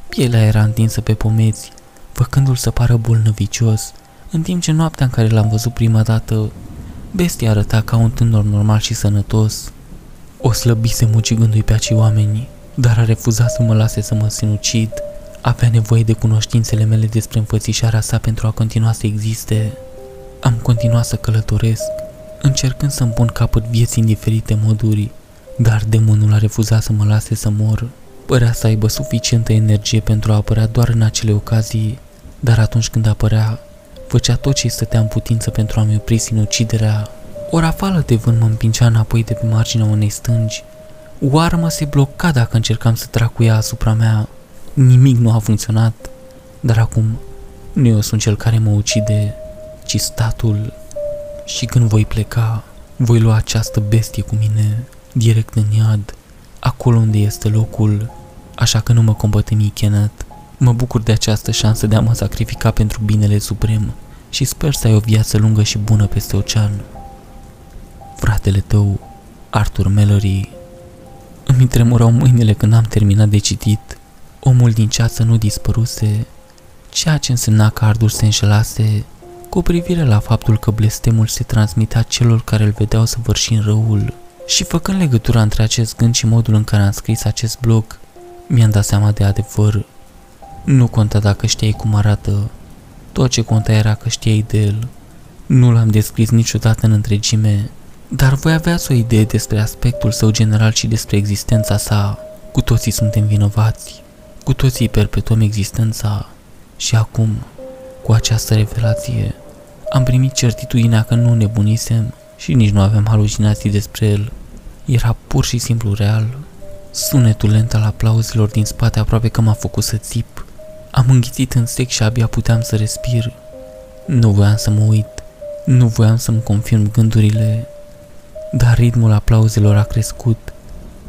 Pielea era întinsă pe pomeți, făcându-l să pară bolnăvicios, în timp ce noaptea în care l-am văzut prima dată, bestia arăta ca un tânăr normal și sănătos. O slăbise mucigându-i pe acei oameni, dar a refuzat să mă lase să mă sinucid. Avea nevoie de cunoștințele mele despre înfățișarea sa pentru a continua să existe. Am continuat să călătoresc, încercând să-mi pun capăt vieții în diferite moduri, dar demonul a refuzat să mă lase să mor. Părea să aibă suficientă energie pentru a apărea doar în acele ocazii, dar atunci când apărea, făcea tot ce stătea în putință pentru a-mi opri sinuciderea. O rafală de vânt mă împingea înapoi de pe marginea unei stângi. O armă se bloca dacă încercam să trag cu ea asupra mea. Nimic nu a funcționat, dar acum nu eu sunt cel care mă ucide, ci statul. Și când voi pleca, voi lua această bestie cu mine, direct în iad, acolo unde este locul, așa că nu mă combătemi Kenneth. Mă bucur de această șansă de a mă sacrifica pentru binele suprem și sper să ai o viață lungă și bună peste ocean. Fratele tău, Arthur Mallory. Îmi tremurau mâinile când am terminat de citit. Omul din ceață nu dispăruse, ceea ce însemna că Arthur se înșelase cu privire la faptul că blestemul se transmitea celor care îl vedeau să în răul. Și făcând legătura între acest gând și modul în care am scris acest blog, mi-am dat seama de adevăr. Nu conta dacă știai cum arată, tot ce conta era că știai de el. Nu l-am descris niciodată în întregime, dar voi aveați o idee despre aspectul său general și despre existența sa. Cu toții suntem vinovați, cu toții perpetuăm existența și acum, cu această revelație, am primit certitudinea că nu nebunisem și nici nu aveam halucinații despre el. Era pur și simplu real. Sunetul lent al aplauzelor din spate aproape că m-a făcut să țip. Am înghițit în sec și abia puteam să respir. Nu voiam să mă uit, nu voiam să-mi confirm gândurile, dar ritmul aplauzelor a crescut.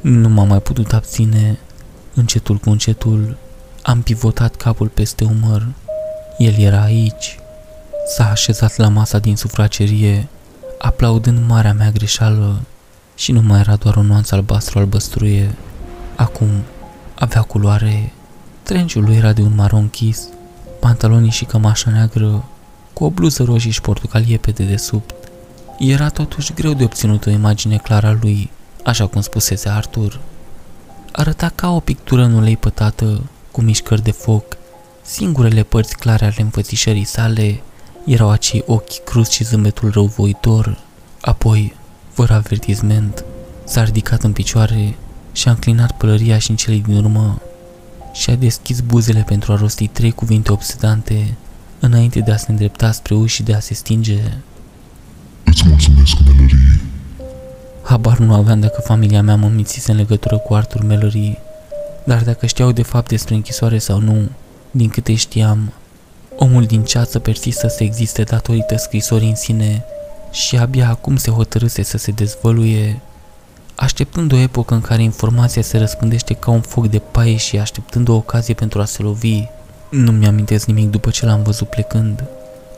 Nu m-am mai putut abține. Încetul cu încetul am pivotat capul peste umăr. El era aici. S-a așezat la masa din sufragerie, aplaudând marea mea greșeală și nu mai era doar o nuanță albastru albăstruie. Acum avea culoare Trenciul lui era de un maron închis, pantalonii și cămașa neagră, cu o bluză roșie și portocalie pe dedesubt. Era totuși greu de obținut o imagine clară a lui, așa cum spusese Arthur. Arăta ca o pictură în ulei pătată, cu mișcări de foc. Singurele părți clare ale înfățișării sale erau acei ochi cruz și zâmbetul răuvoitor. Apoi, fără avertisment, s-a ridicat în picioare și a înclinat pălăria și în cele din urmă și-a deschis buzele pentru a rosti trei cuvinte obsedante înainte de a se îndrepta spre uși și de a se stinge. Îți mulțumesc, Melody. Habar nu aveam dacă familia mea mă mințise în legătură cu Arthur Mallory, dar dacă știau de fapt despre închisoare sau nu, din câte știam, omul din ceață persistă să existe datorită scrisorii în sine și abia acum se hotărâse să se dezvăluie. Așteptând o epocă în care informația se răspândește ca un foc de paie și așteptând o ocazie pentru a se lovi, nu mi-amintesc nimic după ce l-am văzut plecând.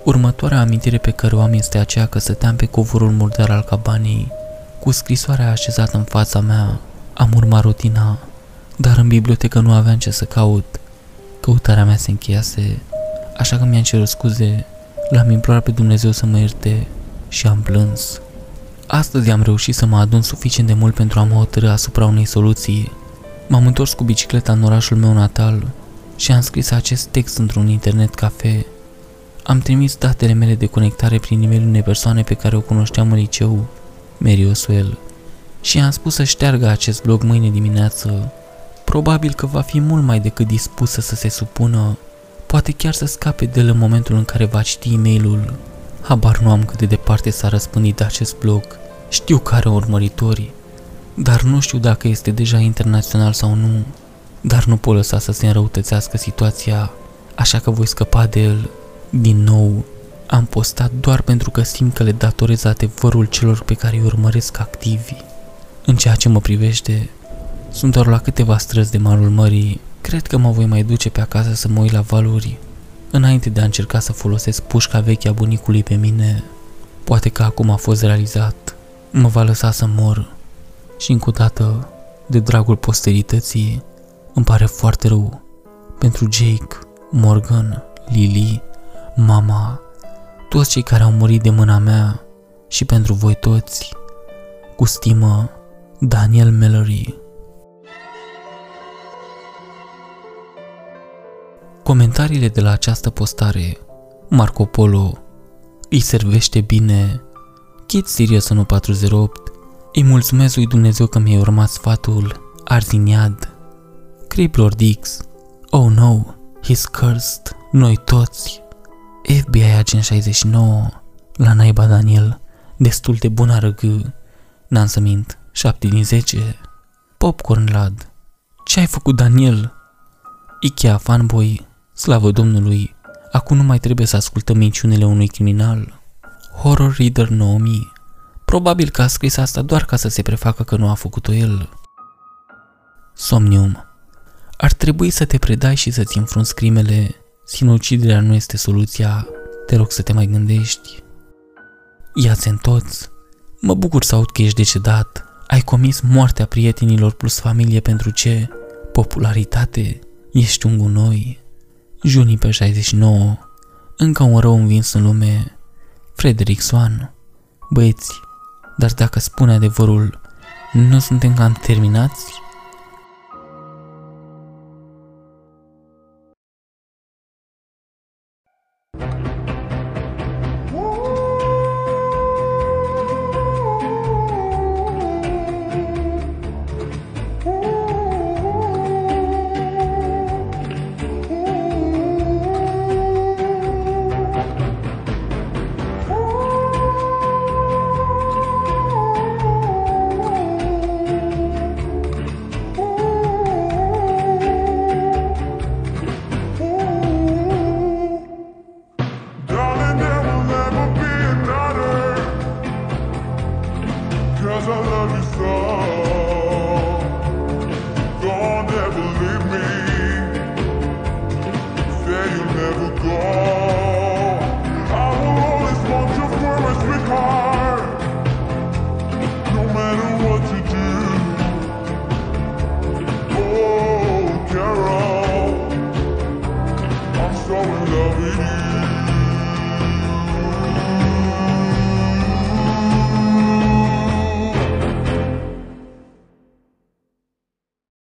Următoarea amintire pe care o am este aceea că stăteam pe covorul murdar al cabanei, cu scrisoarea așezată în fața mea. Am urmat rutina, dar în bibliotecă nu aveam ce să caut. Căutarea mea se încheiase, așa că mi-am cerut scuze, l-am implorat pe Dumnezeu să mă ierte și am plâns. Astăzi am reușit să mă adun suficient de mult pentru a mă hotărâ asupra unei soluții. M-am întors cu bicicleta în orașul meu natal și am scris acest text într-un internet cafe. Am trimis datele mele de conectare prin e unei persoane pe care o cunoșteam în liceu, Mary Oswell, și am spus să șteargă acest blog mâine dimineață. Probabil că va fi mult mai decât dispusă să se supună, poate chiar să scape de el în momentul în care va citi e mail Habar nu am cât de departe s-a răspândit acest blog. Știu că are urmăritori, dar nu știu dacă este deja internațional sau nu. Dar nu pot lăsa să se înrăutățească situația, așa că voi scăpa de el. Din nou, am postat doar pentru că simt că le datorez adevărul celor pe care îi urmăresc activi. În ceea ce mă privește, sunt doar la câteva străzi de malul mării. Cred că mă voi mai duce pe acasă să mă uit la valuri Înainte de a încerca să folosesc pușca veche a bunicului pe mine, poate că acum a fost realizat, mă va lăsa să mor. Și încă o dată, de dragul posterității, îmi pare foarte rău pentru Jake, Morgan, Lily, mama, toți cei care au murit de mâna mea și pentru voi toți. Cu stimă, Daniel Mallory Comentariile de la această postare Marco Polo Îi servește bine. Kid Sirius 1408 Îi mulțumesc lui Dumnezeu că mi-ai urmat sfatul Arziniad. Criplord X Oh no, he's cursed Noi toți FBI Agent 69 La naiba Daniel Destul de bun arăgă N-am să mint 7 din 10 Popcorn Lad Ce ai făcut Daniel? Ikea Fanboy Slavă Domnului, acum nu mai trebuie să ascultăm minciunile unui criminal. Horror Reader 9000 Probabil că a scris asta doar ca să se prefacă că nu a făcut-o el. Somnium Ar trebui să te predai și să-ți înfrunți crimele. Sinuciderea nu este soluția. Te rog să te mai gândești. Ia-ți în toți. Mă bucur să aud că ești decedat. Ai comis moartea prietenilor plus familie pentru ce? Popularitate? Ești un gunoi. Junii pe 69, încă un rău învins în lume, Frederick Swan. Băieți, dar dacă spune adevărul, nu suntem cam terminați?